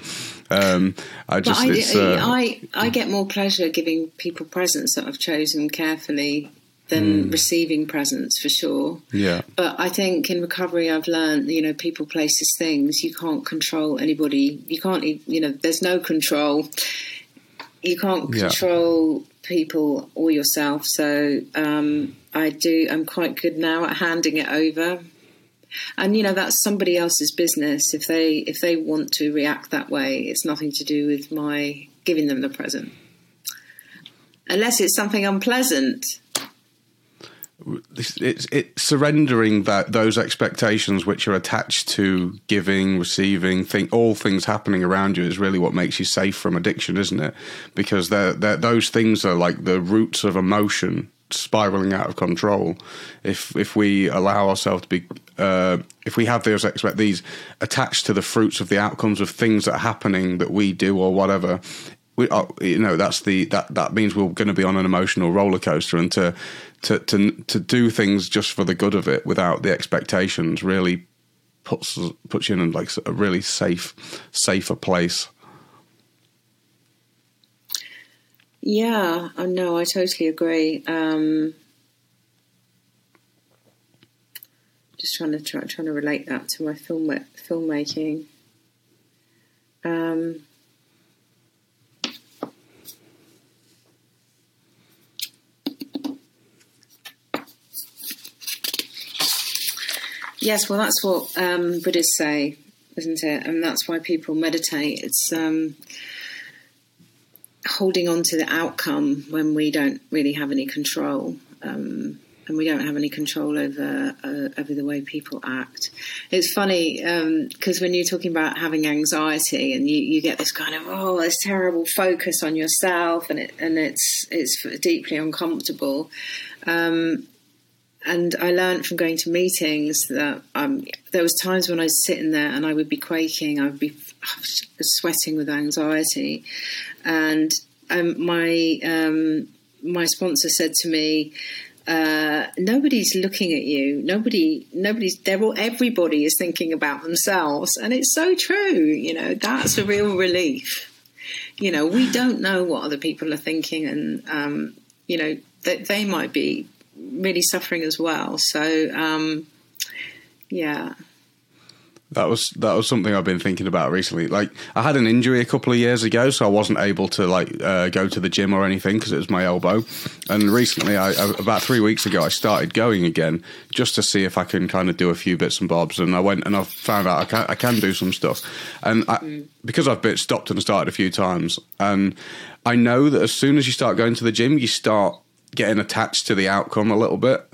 Um, I just, I, uh, I, I get more pleasure giving people presents that I've chosen carefully than mm. receiving presents for sure. Yeah. But I think in recovery, I've learned, you know, people, places, things. You can't control anybody. You can't, you know, there's no control. You can't control yeah. people or yourself. So um, I do. I'm quite good now at handing it over. And you know that's somebody else's business. If they if they want to react that way, it's nothing to do with my giving them the present unless it's something unpleasant it's, it's surrendering that those expectations which are attached to giving, receiving, think all things happening around you is really what makes you safe from addiction, isn't it? Because they're, they're, those things are like the roots of emotion spiraling out of control. If if we allow ourselves to be, uh, if we have those expect these attached to the fruits of the outcomes of things that are happening that we do or whatever, we, uh, you know, that's the that that means we're going to be on an emotional roller coaster, and to to to to do things just for the good of it without the expectations really puts puts you in like a really safe safer place. Yeah, I know. I totally agree. Um, just trying to try, trying to relate that to my film filmmaking. Um, yes, well, that's what um, Buddhists say, isn't it? And that's why people meditate. It's um, holding on to the outcome when we don't really have any control. Um, and we don't have any control over uh, over the way people act. It's funny because um, when you're talking about having anxiety and you, you get this kind of oh this terrible focus on yourself and it and it's it's deeply uncomfortable. Um, and I learned from going to meetings that um, there was times when I was sitting there and I would be quaking, I would be sweating with anxiety, and um, my um, my sponsor said to me, uh, nobody's looking at you. Nobody, nobody's. They're all. Everybody is thinking about themselves, and it's so true. You know, that's a real relief. You know, we don't know what other people are thinking, and um, you know that they might be really suffering as well. So, um, yeah that was that was something I've been thinking about recently. Like I had an injury a couple of years ago, so I wasn't able to like uh, go to the gym or anything because it was my elbow. And recently, I, about three weeks ago, I started going again just to see if I can kind of do a few bits and bobs. And I went and I found out I can, I can do some stuff. And I, mm. because I've been stopped and started a few times, and I know that as soon as you start going to the gym, you start getting attached to the outcome a little bit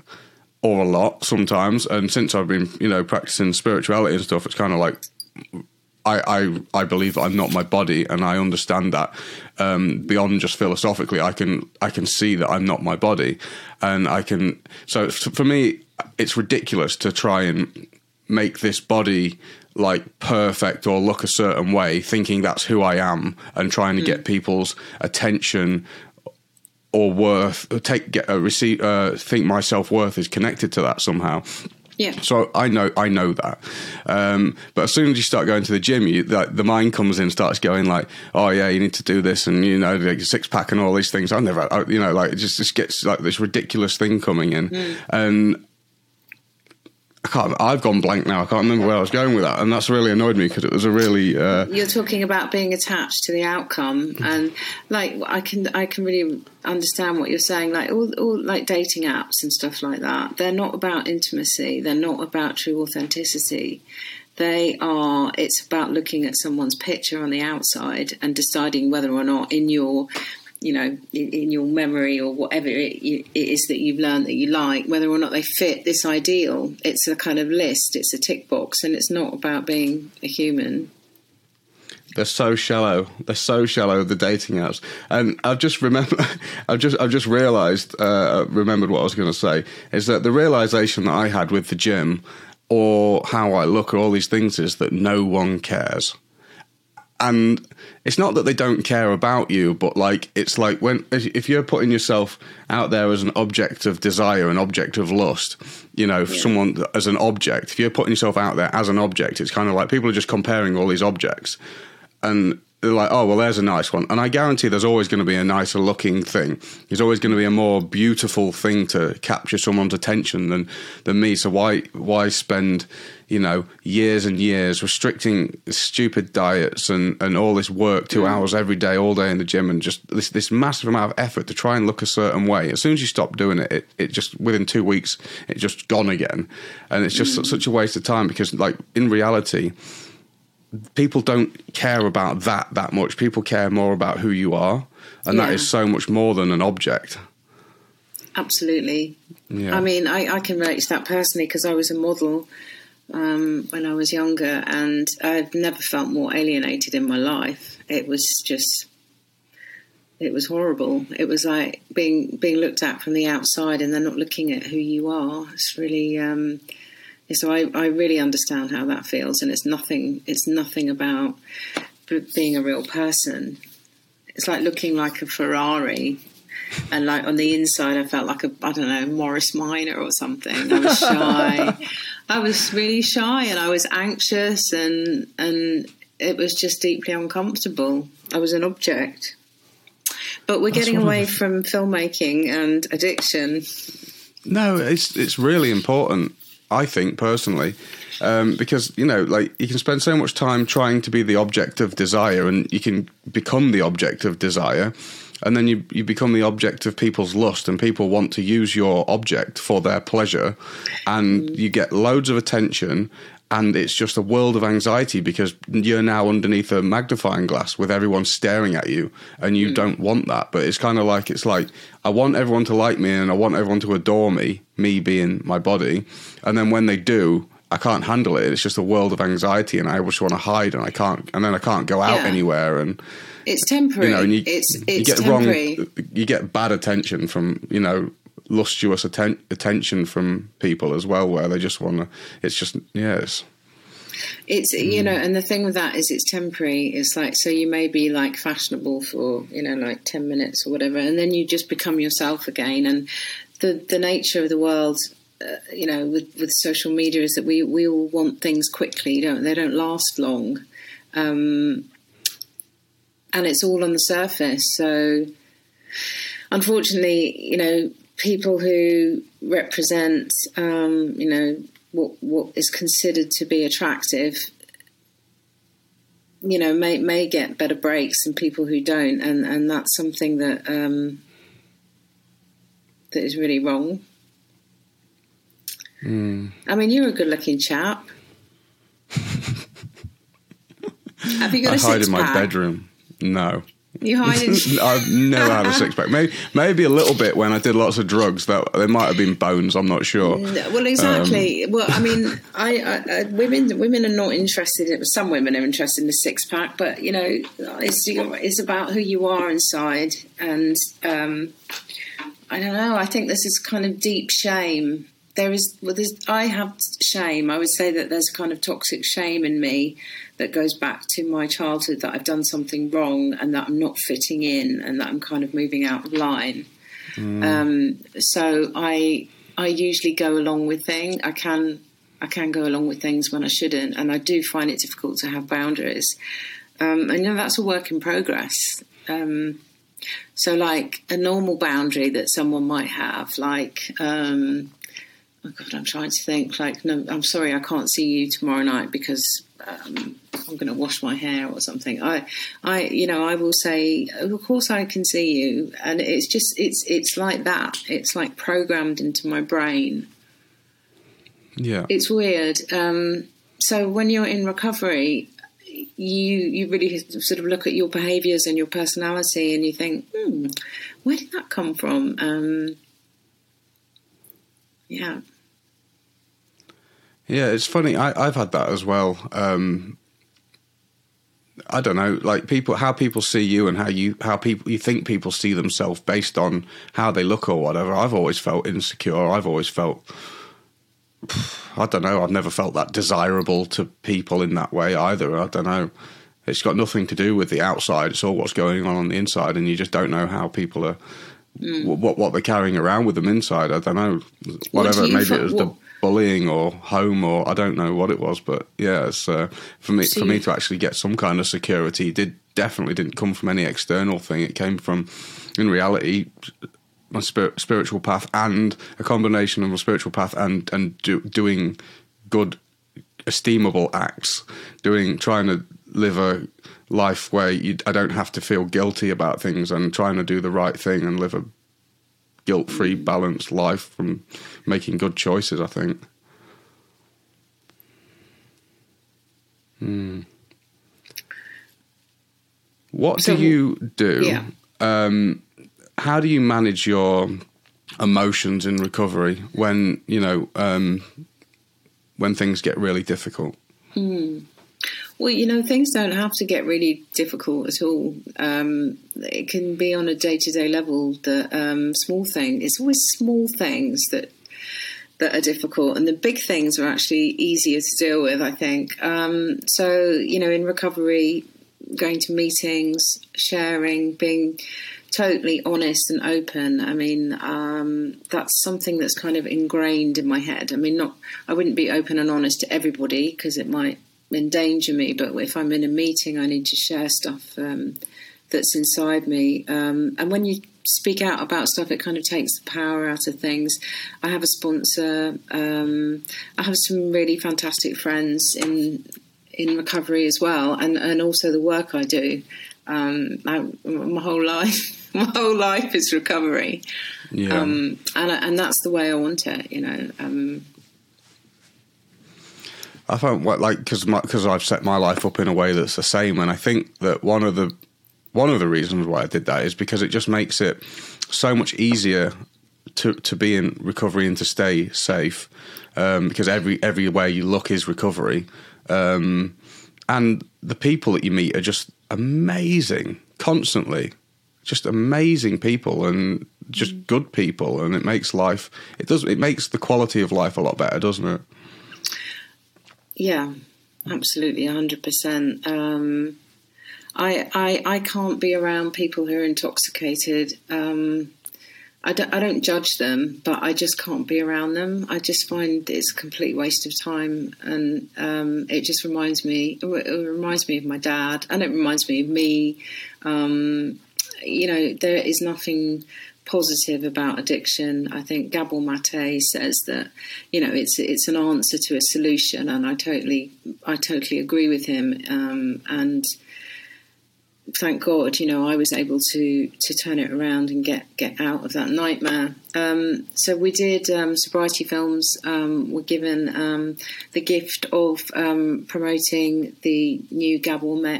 or a lot sometimes. And since I've been, you know, practicing spirituality and stuff, it's kind of like I, I I believe that I'm not my body, and I understand that um, beyond just philosophically. I can I can see that I'm not my body, and I can. So for me, it's ridiculous to try and make this body like perfect or look a certain way, thinking that's who I am, and trying to mm. get people's attention or worth take get a receipt uh, think my self worth is connected to that somehow. Yeah. So I know I know that, um, but as soon as you start going to the gym, you, like, the mind comes in, starts going like, "Oh yeah, you need to do this," and you know, like six pack and all these things. I never, I, you know, like it just just gets like this ridiculous thing coming in, mm. and I can't. I've gone blank now. I can't remember where I was going with that, and that's really annoyed me because it was a really. Uh, You're talking about being attached to the outcome, and like I can, I can really understand what you're saying. Like all, all like dating apps and stuff like that. They're not about intimacy. They're not about true authenticity. They are. It's about looking at someone's picture on the outside and deciding whether or not in your you know, in, in your memory or whatever it, it is that you've learned that you like, whether or not they fit this ideal. It's a kind of list, it's a tick box, and it's not about being a human. They're so shallow. They're so shallow. The dating apps, and I've just remember, I've just, I've just realised, uh, remembered what I was going to say is that the realization that I had with the gym or how I look or all these things is that no one cares and it's not that they don't care about you but like it's like when if you're putting yourself out there as an object of desire an object of lust you know yeah. someone as an object if you're putting yourself out there as an object it's kind of like people are just comparing all these objects and like, oh, well, there's a nice one. And I guarantee there's always going to be a nicer looking thing. There's always going to be a more beautiful thing to capture someone's attention than, than me. So why, why spend, you know, years and years restricting stupid diets and, and all this work, two mm. hours every day, all day in the gym, and just this, this massive amount of effort to try and look a certain way. As soon as you stop doing it, it, it just, within two weeks, it's just gone again. And it's just mm. such a waste of time because, like, in reality, people don't care about that that much. People care more about who you are, and yeah. that is so much more than an object. Absolutely. Yeah. I mean, I, I can relate to that personally because I was a model um, when I was younger, and I've never felt more alienated in my life. It was just, it was horrible. It was like being being looked at from the outside, and they're not looking at who you are. It's really. Um, so I, I really understand how that feels, and it's nothing. It's nothing about being a real person. it's like looking like a Ferrari. And like on the inside, I felt like a I don't know Morris Minor or something. I was shy. I was really shy, and I was anxious, and and it was just deeply uncomfortable. I was an object. But we're getting away from filmmaking and addiction. No, it's it's really important. I think personally, um, because you know, like you can spend so much time trying to be the object of desire, and you can become the object of desire, and then you you become the object of people's lust, and people want to use your object for their pleasure, and you get loads of attention. And it's just a world of anxiety because you're now underneath a magnifying glass with everyone staring at you, and you mm. don't want that. But it's kind of like it's like I want everyone to like me, and I want everyone to adore me, me being my body. And then when they do, I can't handle it. It's just a world of anxiety, and I just want to hide, and I can't, and then I can't go out yeah. anywhere. And it's temporary. You know, and you, it's, it's you get temporary. wrong. You get bad attention from you know lustuous atten- attention from people as well, where they just want to. It's just yes. It's you know, and the thing with that is it's temporary. It's like so you may be like fashionable for you know like ten minutes or whatever, and then you just become yourself again. And the the nature of the world uh, you know, with, with social media is that we, we all want things quickly, don't they? Don't last long, um, and it's all on the surface. So, unfortunately, you know, people who represent, um, you know, what what is considered to be attractive, you know, may may get better breaks than people who don't, and and that's something that um, that is really wrong. Mm. I mean, you're a good-looking chap. Have you got I a hide in my pack? bedroom. No. You hide in. I've never had a six pack. Maybe, maybe a little bit when I did lots of drugs. That there might have been bones. I'm not sure. well, exactly. Um, well, I mean, I, I, women women are not interested. in Some women are interested in the six pack, but you know, it's it's about who you are inside, and um, I don't know. I think this is kind of deep shame there is well i have shame. I would say that there's a kind of toxic shame in me that goes back to my childhood that i've done something wrong and that i'm not fitting in and that i'm kind of moving out of line. Mm. um, so i i usually go along with things i can i can go along with things when i shouldn't and i do find it difficult to have boundaries. Um, and you know that's a work in progress. Um, so like a normal boundary that someone might have like um, oh God, I'm trying to think. Like, no, I'm sorry, I can't see you tomorrow night because um, I'm going to wash my hair or something. I, I, you know, I will say, of course, I can see you, and it's just, it's, it's like that. It's like programmed into my brain. Yeah, it's weird. Um, so when you're in recovery, you you really sort of look at your behaviours and your personality, and you think, hmm, where did that come from? Um, yeah. Yeah, it's funny. I, have had that as well. Um, I don't know, like people, how people see you and how you, how people, you think people see themselves based on how they look or whatever. I've always felt insecure. I've always felt, I don't know. I've never felt that desirable to people in that way either. I don't know. It's got nothing to do with the outside. It's all what's going on on the inside, and you just don't know how people are mm. what what they're carrying around with them inside. I don't know. Whatever. What Maybe it was what? the bullying or home or I don't know what it was, but yeah, it's, uh, for me for me to actually get some kind of security did definitely didn't come from any external thing. It came from, in reality, my spir- spiritual path and a combination of my spiritual path and and do, doing good, esteemable acts, doing trying to live a life where you, I don't have to feel guilty about things and trying to do the right thing and live a guilt free, mm. balanced life from making good choices, I think. Hmm. What so, do you do? Yeah. Um, how do you manage your emotions in recovery when you know um, when things get really difficult? Hmm. Well, you know, things don't have to get really difficult at all. Um, it can be on a day to day level. The um, small thing. It's always small things that that are difficult, and the big things are actually easier to deal with. I think. Um, so, you know, in recovery, going to meetings, sharing, being totally honest and open. I mean, um, that's something that's kind of ingrained in my head. I mean, not I wouldn't be open and honest to everybody because it might endanger me. But if I'm in a meeting, I need to share stuff um, that's inside me. Um, and when you speak out about stuff, it kind of takes the power out of things. I have a sponsor. Um, I have some really fantastic friends in in recovery as well, and and also the work I do. Um, I, my whole life, my whole life is recovery, Yeah. um, and and that's the way I want it. You know, um, I found what like because because I've set my life up in a way that's the same, and I think that one of the one of the reasons why I did that is because it just makes it so much easier to to be in recovery and to stay safe um, because every everywhere you look is recovery, um, and the people that you meet are just amazing constantly, just amazing people and just good people, and it makes life it does it makes the quality of life a lot better, doesn't it? Yeah, absolutely, hundred percent. Um, I, I I can't be around people who are intoxicated. Um, I don't, I don't judge them, but I just can't be around them. I just find it's a complete waste of time, and um, it just reminds me. It reminds me of my dad, and it reminds me of me. Um, you know, there is nothing positive about addiction. I think Gabor Mate says that you know it's it's an answer to a solution, and I totally I totally agree with him. Um, and thank God, you know, I was able to to turn it around and get get out of that nightmare. Um, so we did um, sobriety films. Um, were given um, the gift of um, promoting the new Gabor,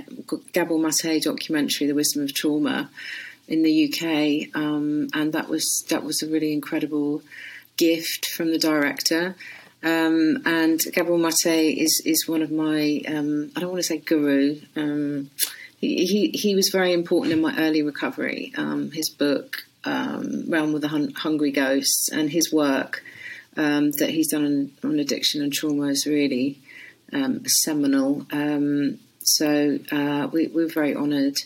Gabor Mate documentary, "The Wisdom of Trauma." In the UK, um, and that was that was a really incredible gift from the director. Um, and Gabor Mate is is one of my um, I don't want to say guru. Um, he, he, he was very important in my early recovery. Um, his book um, Realm with the Hun- Hungry Ghosts and his work that he's done on, on, addiction and trauma is really seminal. so uh, we, we're very honoured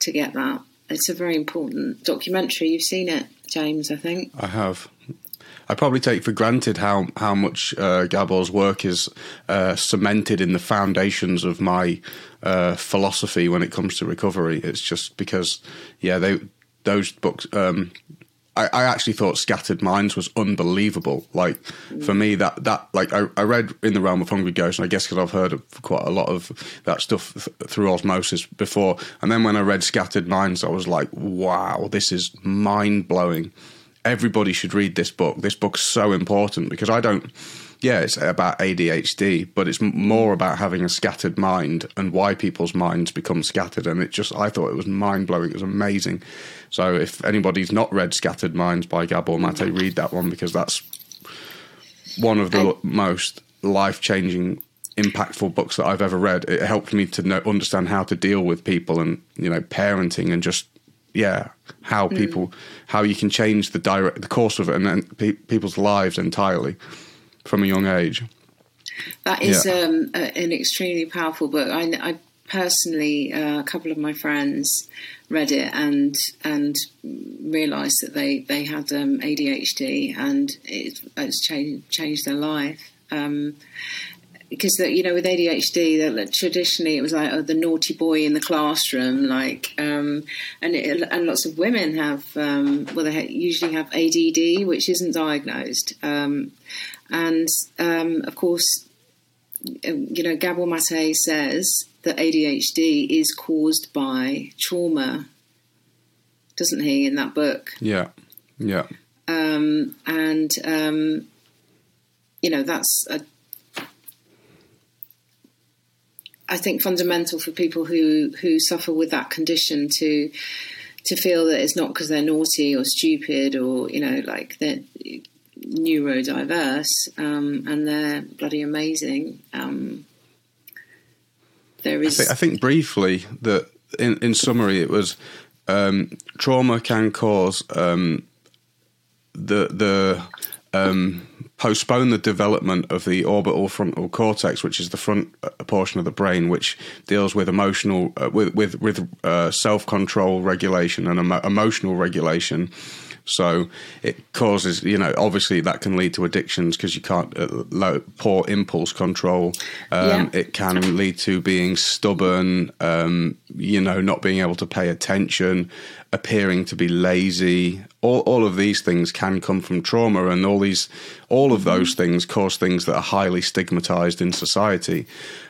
to get that it's a very important documentary. You've seen it, James, I think. I have. I probably take for granted how how much uh, Gabor's work is uh, cemented in the foundations of my uh, philosophy when it comes to recovery. It's just because, yeah, they those books. Um, I, I, actually thought Scattered Minds was unbelievable. Like for me, that that like I, I read in the realm of Hungry Ghost, and I guess because I've heard of quite a lot of that stuff th- through osmosis before. And then when I read Scattered Minds, I was like, wow, this is mind blowing. Everybody should read this book. This book's so important because I don't yeah, it's about ADHD, but it's more about having a scattered mind and why people's minds become scattered. And it just, I thought it was mind blowing. It was amazing. So if anybody's not read Scattered Minds by Gabor Mate, read that one because that's one of the most life changing, impactful books that I've ever read. It helped me to know, understand how to deal with people and, you know, parenting and just yeah, how mm. people, how you can change the direct, the course of it and then pe- people's lives entirely from a young age. That is yeah. um, a, an extremely powerful book. I, I personally, uh, a couple of my friends read it and and realised that they they had um, ADHD and it, it's changed changed their life. Um, because the, you know with ADHD, that traditionally it was like oh, the naughty boy in the classroom, like, um, and it, and lots of women have um, well they usually have ADD, which isn't diagnosed, um, and um, of course, you know, Gabor Mate says that ADHD is caused by trauma, doesn't he, in that book? Yeah, yeah. Um, and, um, you know, that's, a, I think, fundamental for people who, who suffer with that condition to to feel that it's not because they're naughty or stupid or, you know, like that neurodiverse, um, and they're bloody amazing. Um, there is. I think, I think, briefly that in, in summary, it was um, trauma can cause um, the the um, postpone the development of the orbital frontal cortex, which is the front uh, portion of the brain, which deals with emotional, uh, with with, with uh, self control regulation and emo- emotional regulation. So it causes, you know, obviously that can lead to addictions because you can't uh, low, poor impulse control. Um, yeah. It can lead to being stubborn, um, you know, not being able to pay attention, appearing to be lazy. All, all of these things can come from trauma, and all these, all of those things cause things that are highly stigmatized in society.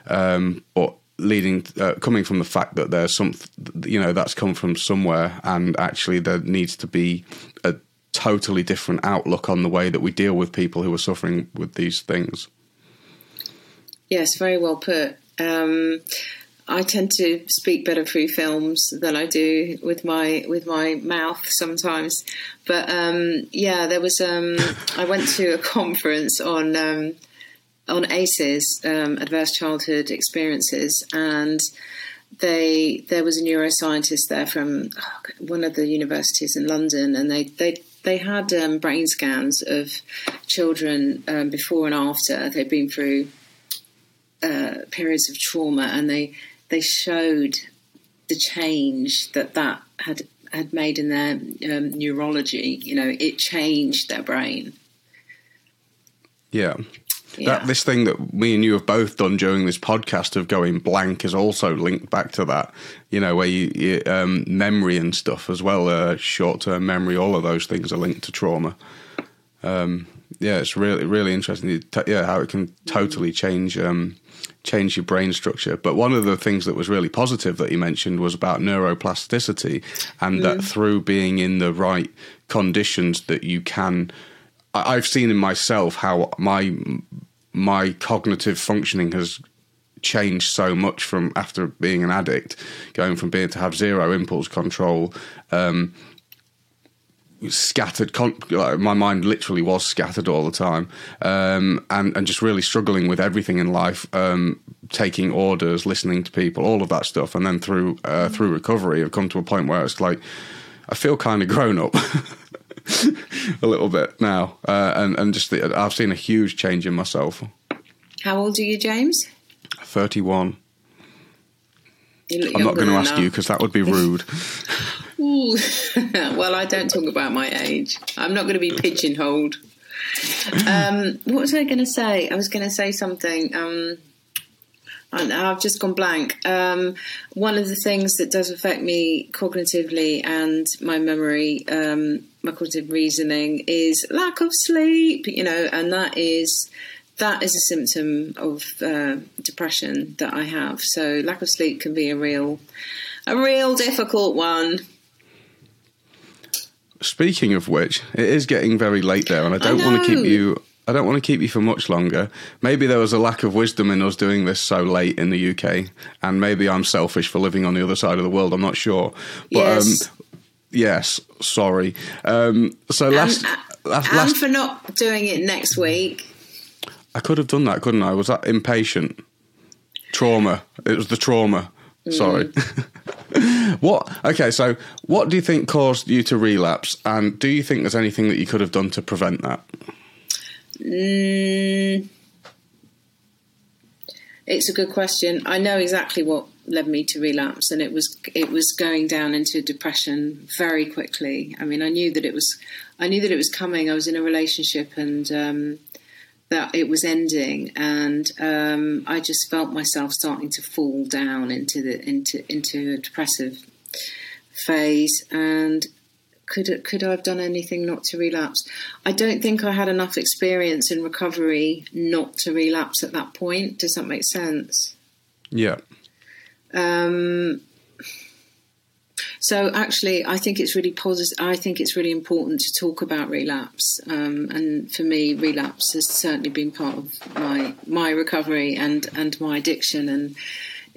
Um, but leading uh, coming from the fact that there's some you know that's come from somewhere and actually there needs to be a totally different outlook on the way that we deal with people who are suffering with these things yes very well put um, I tend to speak better through films than I do with my with my mouth sometimes. But um, yeah, there was um, I went to a conference on um, on ACEs, um, adverse childhood experiences, and they there was a neuroscientist there from oh, one of the universities in London, and they they they had um, brain scans of children um, before and after they'd been through uh, periods of trauma, and they they showed the change that that had had made in their um, neurology. You know, it changed their brain. Yeah. Yeah. That this thing that me and you have both done during this podcast of going blank is also linked back to that. You know, where you, you um, memory and stuff as well, uh, short term memory, all of those things are linked to trauma. Um, yeah, it's really really interesting. Yeah, how it can totally change um, change your brain structure. But one of the things that was really positive that you mentioned was about neuroplasticity, and mm. that through being in the right conditions, that you can. I've seen in myself how my my cognitive functioning has changed so much from after being an addict, going from being to have zero impulse control, um, scattered. Con- like my mind literally was scattered all the time, um, and and just really struggling with everything in life, um, taking orders, listening to people, all of that stuff, and then through uh, through recovery, I've come to a point where it's like I feel kind of grown up. a little bit now, uh, and and just the, I've seen a huge change in myself. How old are you, James? Thirty-one. I'm not going to ask you because that would be rude. well, I don't talk about my age. I'm not going to be pigeonholed. Um, what was I going to say? I was going to say something. Um, I've just gone blank. Um, one of the things that does affect me cognitively and my memory, um, my cognitive reasoning, is lack of sleep. You know, and that is that is a symptom of uh, depression that I have. So lack of sleep can be a real, a real difficult one. Speaking of which, it is getting very late there, and I don't I want to keep you I don't want to keep you for much longer. Maybe there was a lack of wisdom in us doing this so late in the UK, and maybe I'm selfish for living on the other side of the world. I'm not sure. But yes, um, yes sorry. Um, so last, and, last, and last, for not doing it next week. I could have done that, couldn't I? Was that impatient? Trauma. It was the trauma. Mm. Sorry. what? Okay, so what do you think caused you to relapse, and do you think there's anything that you could have done to prevent that? Mm, it's a good question. I know exactly what led me to relapse, and it was it was going down into depression very quickly. I mean, I knew that it was I knew that it was coming. I was in a relationship, and um, that it was ending, and um, I just felt myself starting to fall down into the into into a depressive phase, and could could I have done anything not to relapse? I don't think I had enough experience in recovery not to relapse at that point. Does that make sense? Yeah. Um, so actually, I think it's really positive. I think it's really important to talk about relapse, um, and for me, relapse has certainly been part of my my recovery and and my addiction and.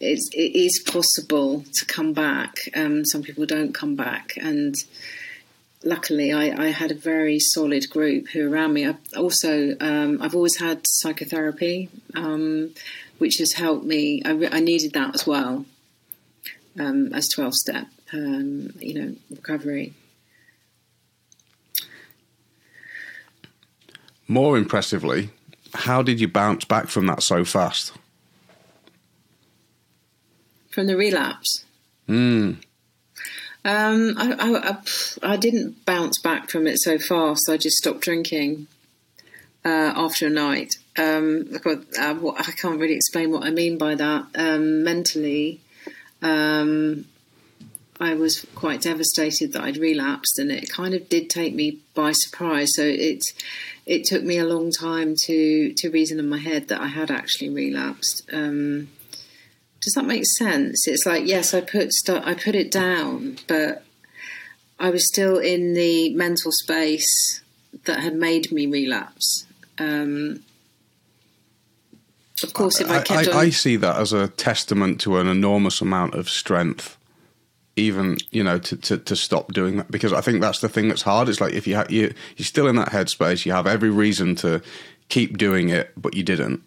It's, it is possible to come back. Um, some people don't come back, and luckily I, I, had a very solid group who around me. I also um, I've always had psychotherapy, um, which has helped me. I, I needed that as well um, as twelve step, um, you know, recovery. more impressively, how did you bounce back from that so fast? From the relapse? Mm. Um, I, I, I, I, didn't bounce back from it so fast. I just stopped drinking uh, after a night. Um, uh, I can't really explain what I mean by that. Um, mentally, um, I was quite devastated that I'd relapsed, and it kind of did take me by surprise. So it it took me a long time to to reason in my head that I had actually relapsed. Um, does that make sense? It's like yes, I put st- I put it down, but I was still in the mental space that had made me relapse. Um, of course, if I kept I, on, I see that as a testament to an enormous amount of strength even you know to, to, to stop doing that because I think that's the thing that's hard. It's like if you ha- you you're still in that headspace, you have every reason to keep doing it, but you didn't.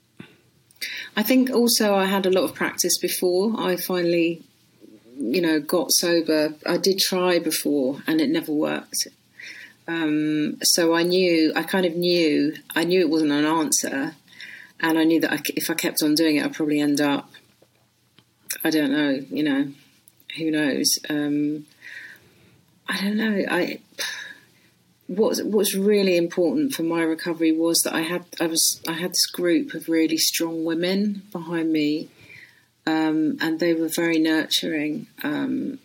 I think also I had a lot of practice before I finally, you know, got sober. I did try before and it never worked. Um, so I knew, I kind of knew, I knew it wasn't an answer, and I knew that I, if I kept on doing it, I'd probably end up. I don't know, you know, who knows? Um, I don't know. I what what's really important for my recovery was that I had I was I had this group of really strong women behind me, um, and they were very nurturing, um,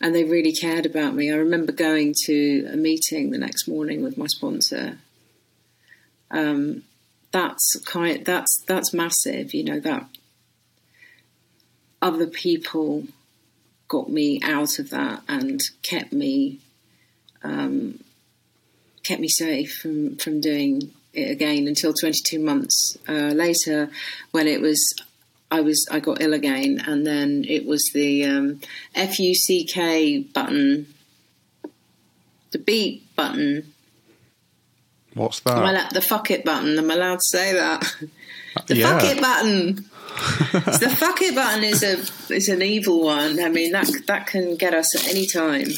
and they really cared about me. I remember going to a meeting the next morning with my sponsor. Um, that's kind that's that's massive, you know that other people got me out of that and kept me um, kept me safe from from doing it again until 22 months uh, later when it was I was I got ill again and then it was the um, F U C K button the beep button what's that the fuck it button am I allowed to say that the yeah. fuck it button the fuck it button is a is an evil one. I mean that that can get us at any time,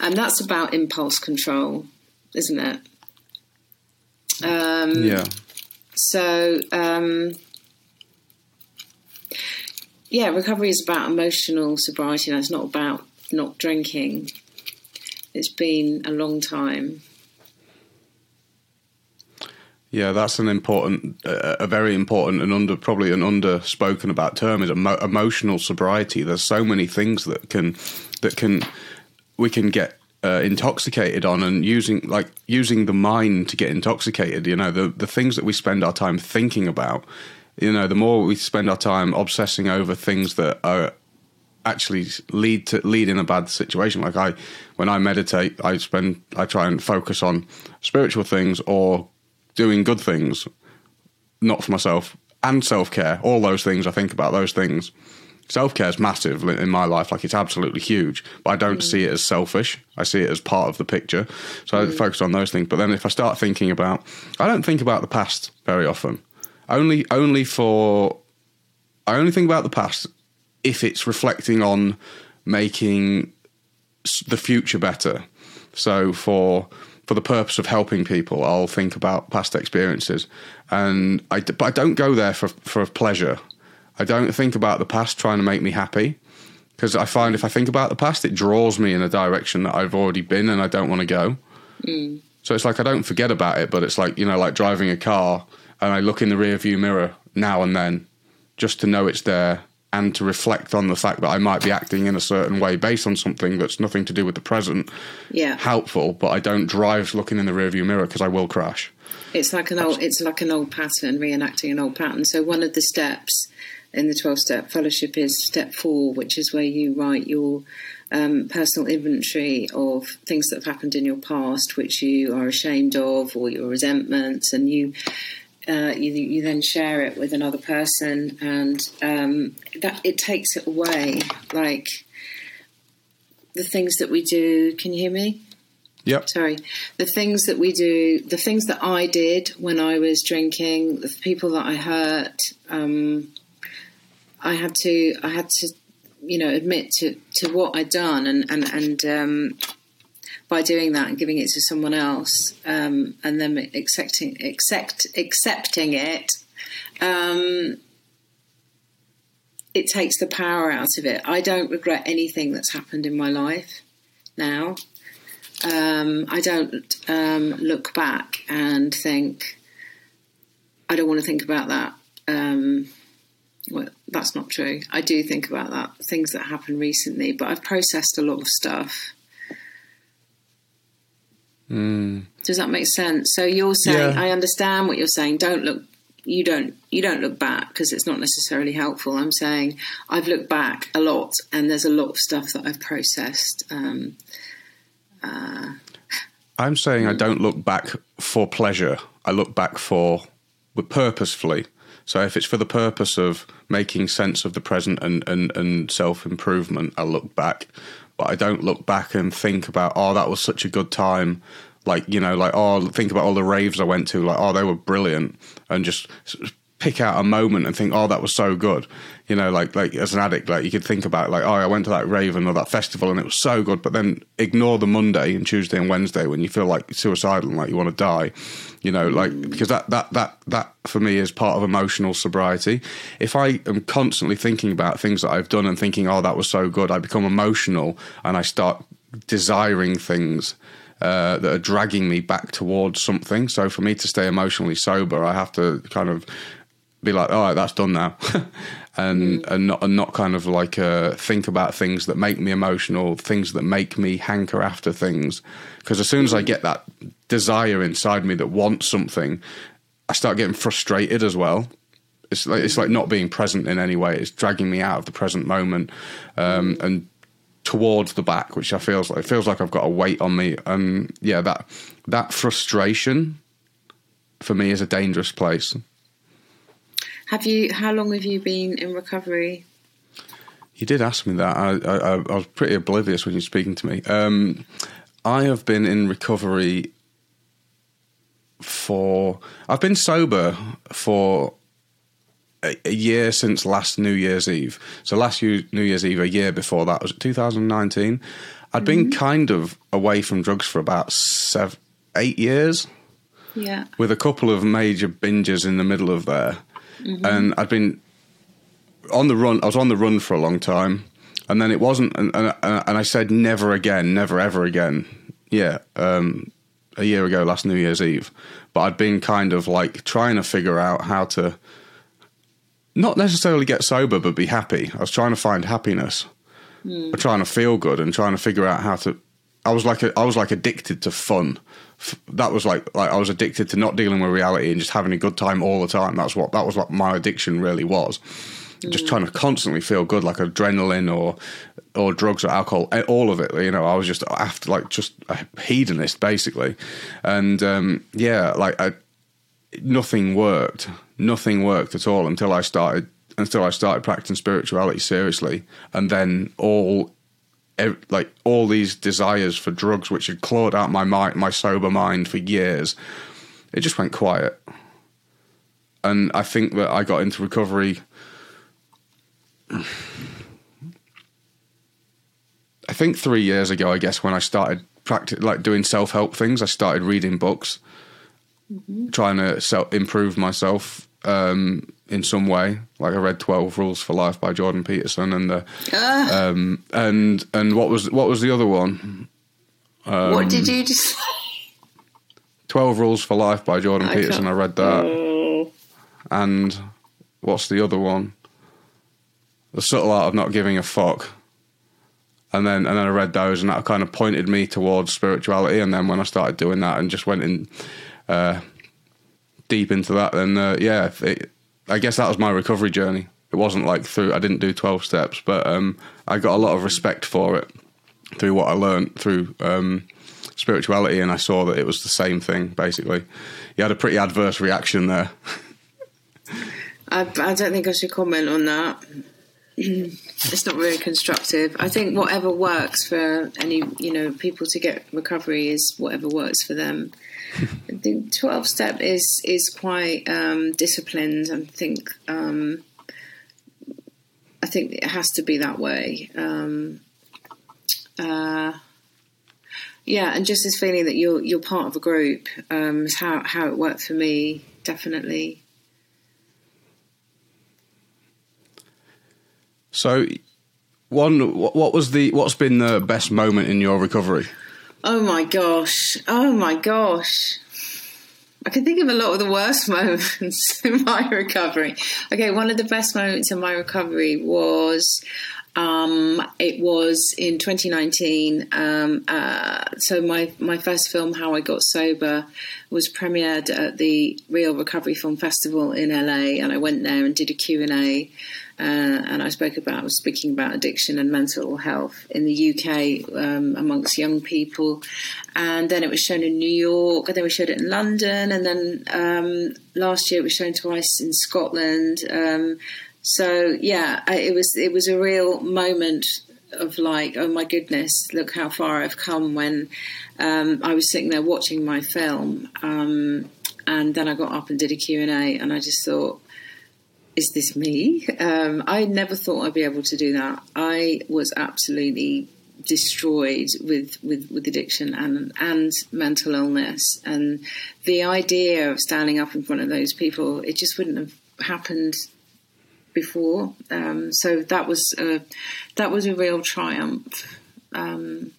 and that's about impulse control, isn't it? Um, yeah. So um, yeah, recovery is about emotional sobriety. And it's not about not drinking. It's been a long time. Yeah, that's an important, uh, a very important and under probably an underspoken about term is emo- emotional sobriety. There's so many things that can that can we can get uh, intoxicated on, and using like using the mind to get intoxicated. You know, the the things that we spend our time thinking about. You know, the more we spend our time obsessing over things that are actually lead to lead in a bad situation. Like I, when I meditate, I spend I try and focus on spiritual things or doing good things, not for myself, and self care. All those things I think about those things. Self care is massive in my life, like it's absolutely huge. But I don't mm. see it as selfish. I see it as part of the picture. So mm. I focus on those things. But then if I start thinking about, I don't think about the past very often. Only, only for, I only think about the past if it's reflecting on making the future better. So for for the purpose of helping people, I'll think about past experiences, and I but I don't go there for for pleasure. I don't think about the past trying to make me happy because I find if I think about the past, it draws me in a direction that I've already been and I don't want to go. Mm. So it's like I don't forget about it, but it's like you know, like driving a car, and I look in the rear view mirror now and then just to know it's there and to reflect on the fact that I might be acting in a certain way based on something that's nothing to do with the present. Yeah, helpful, but I don't drive looking in the rearview mirror because I will crash. It's like an old, it's like an old pattern, reenacting an old pattern. So one of the steps in the twelve-step fellowship is step four, which is where you write your um, personal inventory of things that have happened in your past, which you are ashamed of, or your resentments, and you uh, you, you, then share it with another person, and um, that it takes it away. Like the things that we do. Can you hear me? Yep. Sorry. The things that we do, the things that I did when I was drinking, the people that I hurt. Um, I had to. I had to. You know, admit to, to what I'd done, and and and um, by doing that and giving it to someone else, um, and then accepting accept, accepting it, um, it takes the power out of it. I don't regret anything that's happened in my life now. Um, I don't um, look back and think, I don't want to think about that. Um, well, that's not true. I do think about that, things that happened recently, but I've processed a lot of stuff. Mm. Does that make sense? So you're saying, Yeah. I understand what you're saying. Don't look. You don't. You don't look back because it's not necessarily helpful. I'm saying I've looked back a lot, and there's a lot of stuff that I've processed. Um, I'm saying I don't look back for pleasure. I look back for purposefully. So if it's for the purpose of making sense of the present and, and, and self improvement, I look back. But I don't look back and think about, oh, that was such a good time. Like, you know, like, oh, think about all the raves I went to. Like, oh, they were brilliant. And just pick out a moment and think, oh, that was so good. You know, like, like as an addict, like you could think about, like, oh, I went to that Raven or that festival and it was so good. But then ignore the Monday and Tuesday and Wednesday when you feel like suicidal and like you want to die you know like because that that that that for me is part of emotional sobriety if i am constantly thinking about things that i've done and thinking oh that was so good i become emotional and i start desiring things uh, that are dragging me back towards something so for me to stay emotionally sober i have to kind of be like, all right, that's done now, and and not and not kind of like uh, think about things that make me emotional, things that make me hanker after things, because as soon as I get that desire inside me that wants something, I start getting frustrated as well. It's like it's like not being present in any way. It's dragging me out of the present moment, um, and towards the back, which I feels like it feels like I've got a weight on me. And yeah, that that frustration for me is a dangerous place. Have you? How long have you been in recovery? You did ask me that. I, I, I was pretty oblivious when you were speaking to me. Um, I have been in recovery for. I've been sober for a, a year since last New Year's Eve. So last New New Year's Eve, a year before that was 2019. I'd been kind of away from drugs for about seven, eight years Yeah. with a couple of major binges in the middle of there. And I'd been on the run. I was on the run for a long time, and then it wasn't. And, and, and I said, "Never again, never ever again." Yeah, um, a year ago, last New Year's Eve. But I'd been kind of like trying to figure out how to not necessarily get sober, but be happy. I was trying to find happiness, trying to feel good, and trying to figure out how to. I was like a, I was like addicted to fun. That was like like I was addicted to not dealing with reality and just having a good time all the time. That's what that was what my addiction really was. Just trying to constantly feel good, like adrenaline or or drugs or alcohol, eh, all of it. You know, I was just after like just a hedonist basically, and um, yeah, like I, nothing worked. Nothing worked at all until I started until I started practicing spirituality seriously, and then all like all these desires for drugs, which had clawed out my mind, my sober mind for years, it just went quiet. And I think that I got into recovery. I think three years ago, I guess, when I started practice like doing self help things, I started reading books, mm-hmm. trying to self improve myself um, in some way. Like I read Twelve Rules for Life by Jordan Peterson, and the Ah, um, and and what was what was the other one? what did you just say? Twelve Rules for Life by Jordan I Peterson. can't- I read that, Oh, and what's the other one? The Subtle Art of Not Giving a Fuck. And then and then I read those, and that kind of pointed me towards spirituality. And then when I started doing that, and just went in uh, deep into that, then uh, yeah, it, I guess that was my recovery journey. It wasn't like through I didn't do twelve steps, but um, I got a lot of respect for it through what I learned through um, spirituality, and I saw that it was the same thing. Basically, you had a pretty adverse reaction there. I, I don't think I should comment on that. it's not very constructive. I think whatever works for any, you know, people to get recovery is whatever works for them. I think twelve step is is quite um, disciplined. I think um, I think it has to be that way. Um, uh, yeah, and just this feeling that you're you're part of a group um, is how how it worked for me. Definitely. So, one, what was the what's been the best moment in your recovery? Oh my gosh! Oh my gosh! I can think of a lot of the worst moments in my recovery. Okay, one of the best moments in my recovery was um, it was in 2019. Um, uh, so my my first film, How I Got Sober, was premiered at the Real Recovery Film Festival in LA, and I went there and did a Q and A. Uh, and I spoke about was speaking about addiction and mental health in the UK um, amongst young people, and then it was shown in New York, and then we showed it in London, and then um, last year it was shown twice in Scotland. Um, so yeah, I, it was it was a real moment of like, oh my goodness, look how far I've come. When um, I was sitting there watching my film, um, and then I got up and did a Q and A, and I just thought, is this me? Um, I never thought I'd be able to do that. I was absolutely destroyed with, with, with addiction and and mental illness, and the idea of standing up in front of those people, it just wouldn't have happened before. Um, so that was a, that was a real triumph. Um,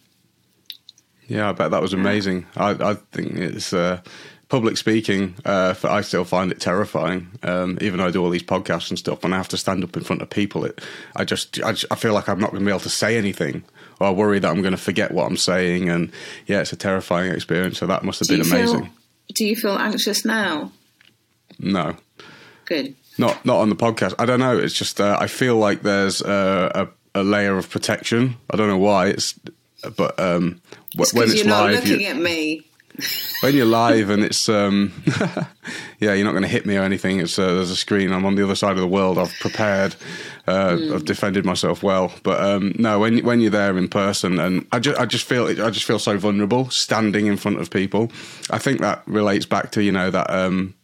yeah, I bet that was amazing. I, I think it's uh, public speaking. Uh, I still find it terrifying, um, even though I do all these podcasts and stuff. When I have to stand up in front of people, it I just I, just, I feel like I'm not going to be able to say anything, or I worry that I'm going to forget what I'm saying. And yeah, it's a terrifying experience. So that must have been amazing. Feel, do you feel anxious now? No. Good. Not not on the podcast. I don't know. It's just uh, I feel like there's a, a, a, layer of protection. I don't know why. It's but um, it's when it's you're live, not looking you, at me. When you're live and it's um, yeah, you're not going to hit me or anything. It's uh, there's a screen. I'm on the other side of the world. I've prepared. Uh, mm. I've defended myself well. But um, no, when when you're there in person, and I just I just feel I just feel so vulnerable standing in front of people. I think that relates back to you know that um,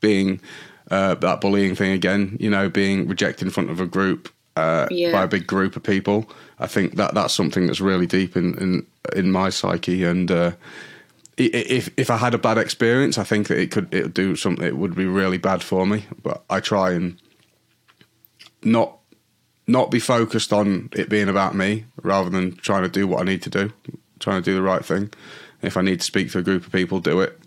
being uh, that bullying thing again. You know, being rejected in front of a group uh, yeah. by a big group of people. I think that that's something that's really deep in in, in my psyche. And uh, if if I had a bad experience, I think that it could it would do something. It would be really bad for me. But I try and not not be focused on it being about me, rather than trying to do what I need to do, trying to do the right thing. If I need to speak to a group of people, do it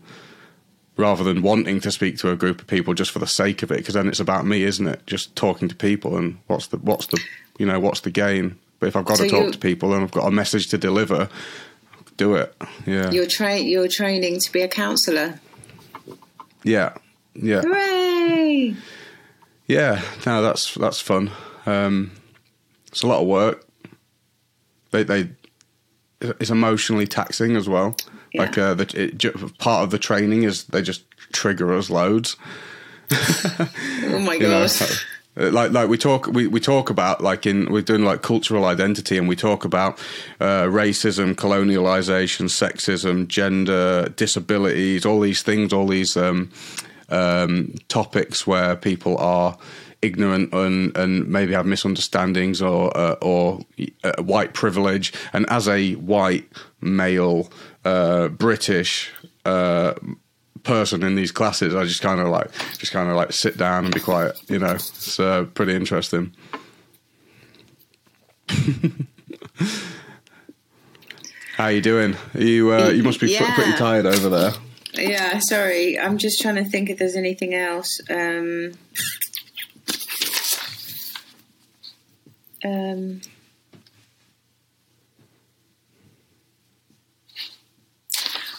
rather than wanting to speak to a group of people just for the sake of it because then it's about me isn't it just talking to people and what's the what's the you know what's the gain but if i've got so to talk to people and i've got a message to deliver do it. Yeah. You're train you're training to be a counselor. Yeah. Yeah. Hooray! Yeah. No that's that's fun. Um it's a lot of work. They they it's emotionally taxing as well. Yeah. Like uh, the, it, part of the training is they just trigger us loads. oh my gosh. Uh, like like we talk we, we talk about like in we're doing like cultural identity and we talk about uh, racism colonialization sexism gender disabilities all these things all these um, um, topics where people are ignorant and, and maybe have misunderstandings or uh, or uh, white privilege. And as a white male uh, British uh, person in these classes, I just kind of like just kind of like sit down and be quiet. You know, it's uh, pretty interesting. How are you doing? Are you uh, you must be yeah. pretty tired over there. Yeah, sorry. I'm just trying to think if there's anything else. Um, um,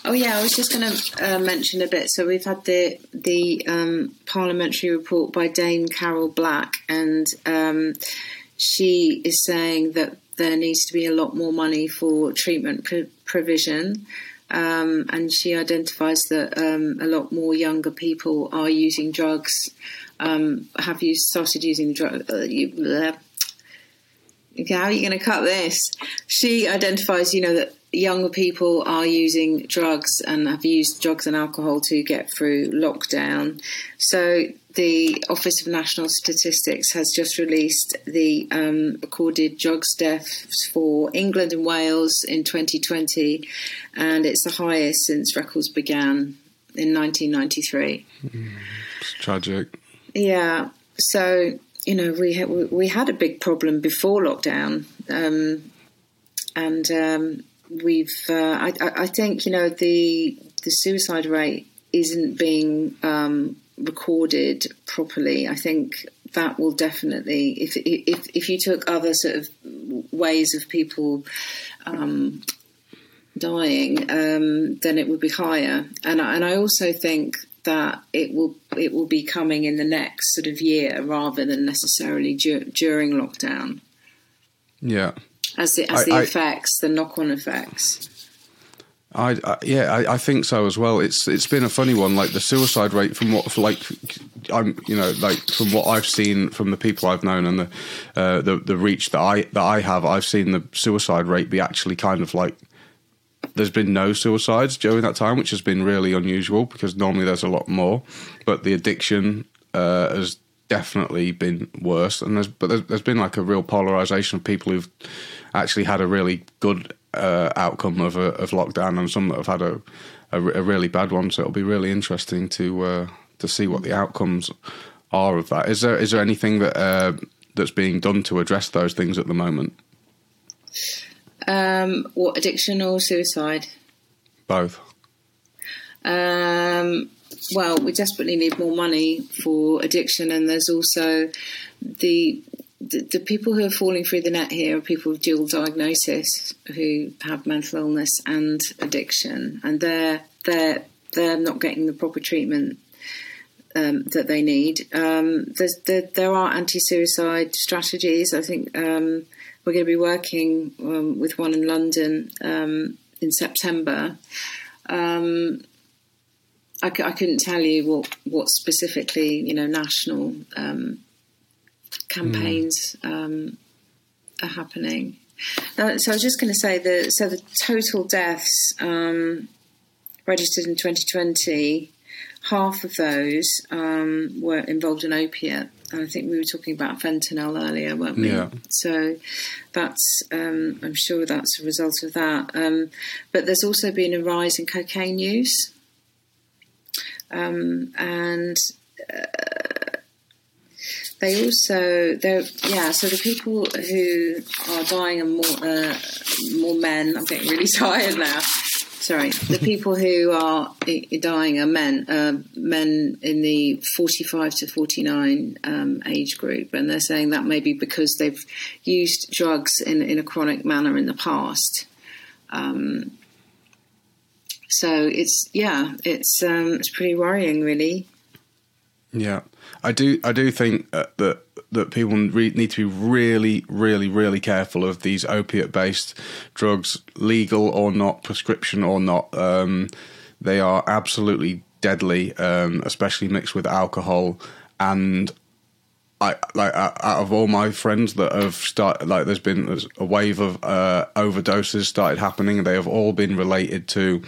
Oh yeah, I was just going to uh, mention a bit. So we've had the the um, parliamentary report by Dame Carol Black, and um, she is saying that there needs to be a lot more money for treatment provision. Um, and she identifies that um, a lot more younger people are using drugs. Um, have you started using drugs? Uh, you, how are you going to cut this? She identifies, you know, that younger people are using drugs and have used drugs and alcohol to get through lockdown. So the Office of National Statistics has just released the um, recorded drugs deaths for England and Wales in 2020, and it's the highest since records began in 1993. It's tragic. Yeah, so you know we ha- we had a big problem before lockdown, um, and um, we've uh, I, I think you know the the suicide rate isn't being um, recorded properly. I think that will definitely if if if you took other sort of ways of people um, dying, um, then it would be higher. And I, and I also think that it will it will be coming in the next sort of year rather than necessarily dur- during lockdown. Yeah. As the as I- the I- effects, the knock on effects. I, I yeah, I, I think so as well. It's it's been a funny one. Like the suicide rate from what like I'm you know like from what I've seen from the people I've known and the uh, the the reach that I that I have, I've seen the suicide rate be actually kind of like there's been no suicides during that time, which has been really unusual because normally there's a lot more. But the addiction uh, has definitely been worse, and there's but there's, there's been like a real polarization of people who've actually had a really good uh, outcome of a, of lockdown, and some that have had a, a, a really bad one. So it'll be really interesting to uh, to see what the outcomes are of that. Is there is there anything that uh, that's being done to address those things at the moment? Um, what addiction or suicide? Both. Um, well, we desperately need more money for addiction, and there's also the, the people who are falling through the net here are people with dual diagnosis who have mental illness and addiction, and they're they're they're not getting the proper treatment um, that they need. Um, there, there are anti-suicide strategies. I think um, we're going to be working um, with one in London um, in September. Um, I, c- I couldn't tell you what, what specifically, you know, national um, campaigns um, are happening. Uh, so I was just going to say that so the total deaths um, registered in 2020, half of those um, were involved in opiate. And I think we were talking about fentanyl earlier, weren't we? Yeah. So that's, um, I'm sure that's a result of that. Um, but there's also been a rise in cocaine use. Um, and uh, they also, they're, yeah, so the people who are dying are more, uh, more men. I'm getting really tired now. Sorry, the people who are dying are men, uh, men in the 45 to 49 um, age group, and they're saying that may be because they've used drugs in, in a chronic manner in the past. Um, so it's yeah, it's um, it's pretty worrying, really. Yeah, I do. I do think uh, that that people re- need to be really, really, really careful of these opiate-based drugs, legal or not, prescription or not. Um, they are absolutely deadly, um, especially mixed with alcohol. And I like out of all my friends that have started, like there's been a wave of uh, overdoses started happening. They have all been related to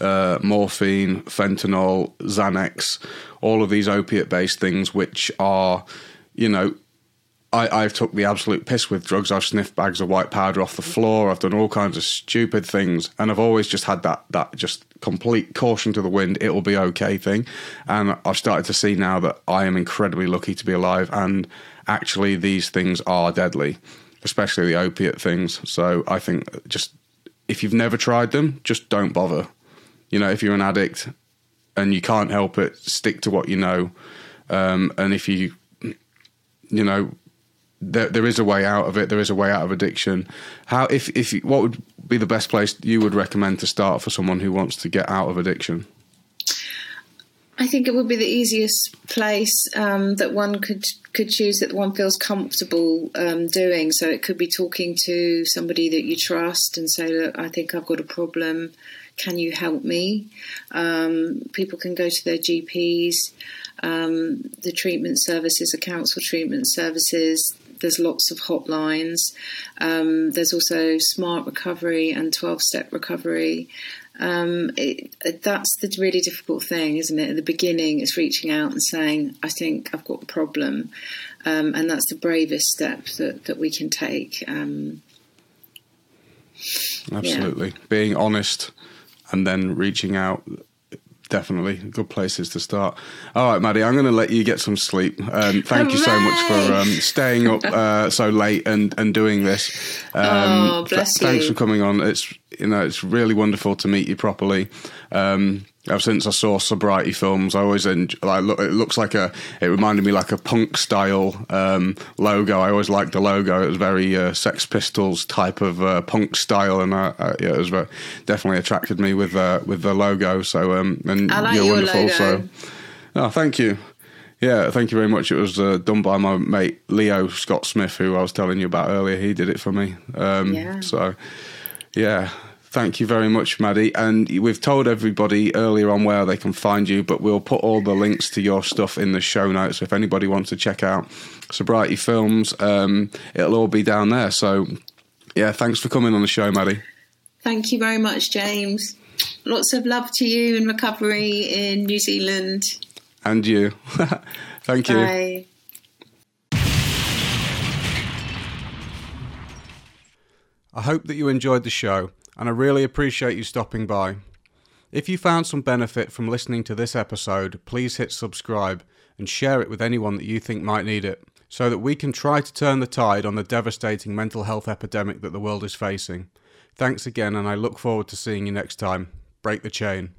uh, morphine, fentanyl, Xanax, all of these opiate-based things, which are, you know, I, I've took the absolute piss with drugs. I've sniffed bags of white powder off the floor. I've done all kinds of stupid things, and I've always just had that that just complete caution to the wind. It will be okay thing, and I've started to see now that I am incredibly lucky to be alive. And actually, these things are deadly, especially the opiate things. So I think just if you've never tried them, just don't bother. You know, if you're an addict and you can't help it, stick to what you know. Um, and if you, you know, there, there is a way out of it. There is a way out of addiction. How if if what would be the best place you would recommend to start for someone who wants to get out of addiction? I think it would be the easiest place um, that one could could choose that one feels comfortable um, doing. So it could be talking to somebody that you trust and say, "Look, I think I've got a problem. Can you help me?" Um, people can go to their GPs, um, the treatment services, the council treatment services. There's lots of hotlines. Um, there's also smart recovery and 12 step recovery. um, it, that's the really difficult thing, isn't it? At the beginning, it's reaching out and saying, "I think I've got a problem," um, and that's the bravest step that that we can take. Um, Absolutely, yeah. being honest and then reaching out definitely good places to start. All right, Maddie, I'm going to let you get some sleep. Um, thank Hooray! you so much for um, staying up uh, so late and, and doing this. Um, oh, bless th- you. Thanks for coming on. It's you know it's really wonderful to meet you properly. Um, ever since I saw sobriety films, I always enjoy, like look, it looks like a. It reminded me like a punk style um, logo. I always liked the logo. It was very uh, Sex Pistols type of uh, punk style, and uh, uh yeah, it was very, definitely attracted me with uh, with the logo. So um, and like you're your wonderful. Logo. So oh, thank you. Yeah, thank you very much. It was uh, done by my mate Leo Scott Smith, who I was telling you about earlier. He did it for me. Um, yeah. So, yeah, Thank you very much, Maddie. And we've told everybody earlier on where they can find you, but we'll put all the links to your stuff in the show notes. So if anybody wants to check out Sobriety Films, um, it'll all be down there. So, yeah, thanks for coming on the show, Maddie. Thank you very much, James. Lots of love to you in recovery in New Zealand. And you. Thank you. Bye. I hope that you enjoyed the show and I really appreciate you stopping by. If you found some benefit from listening to this episode, please hit subscribe and share it with anyone that you think might need it, so that we can try to turn the tide on the devastating mental health epidemic that the world is facing. Thanks again, and I look forward to seeing you next time. Break the chain.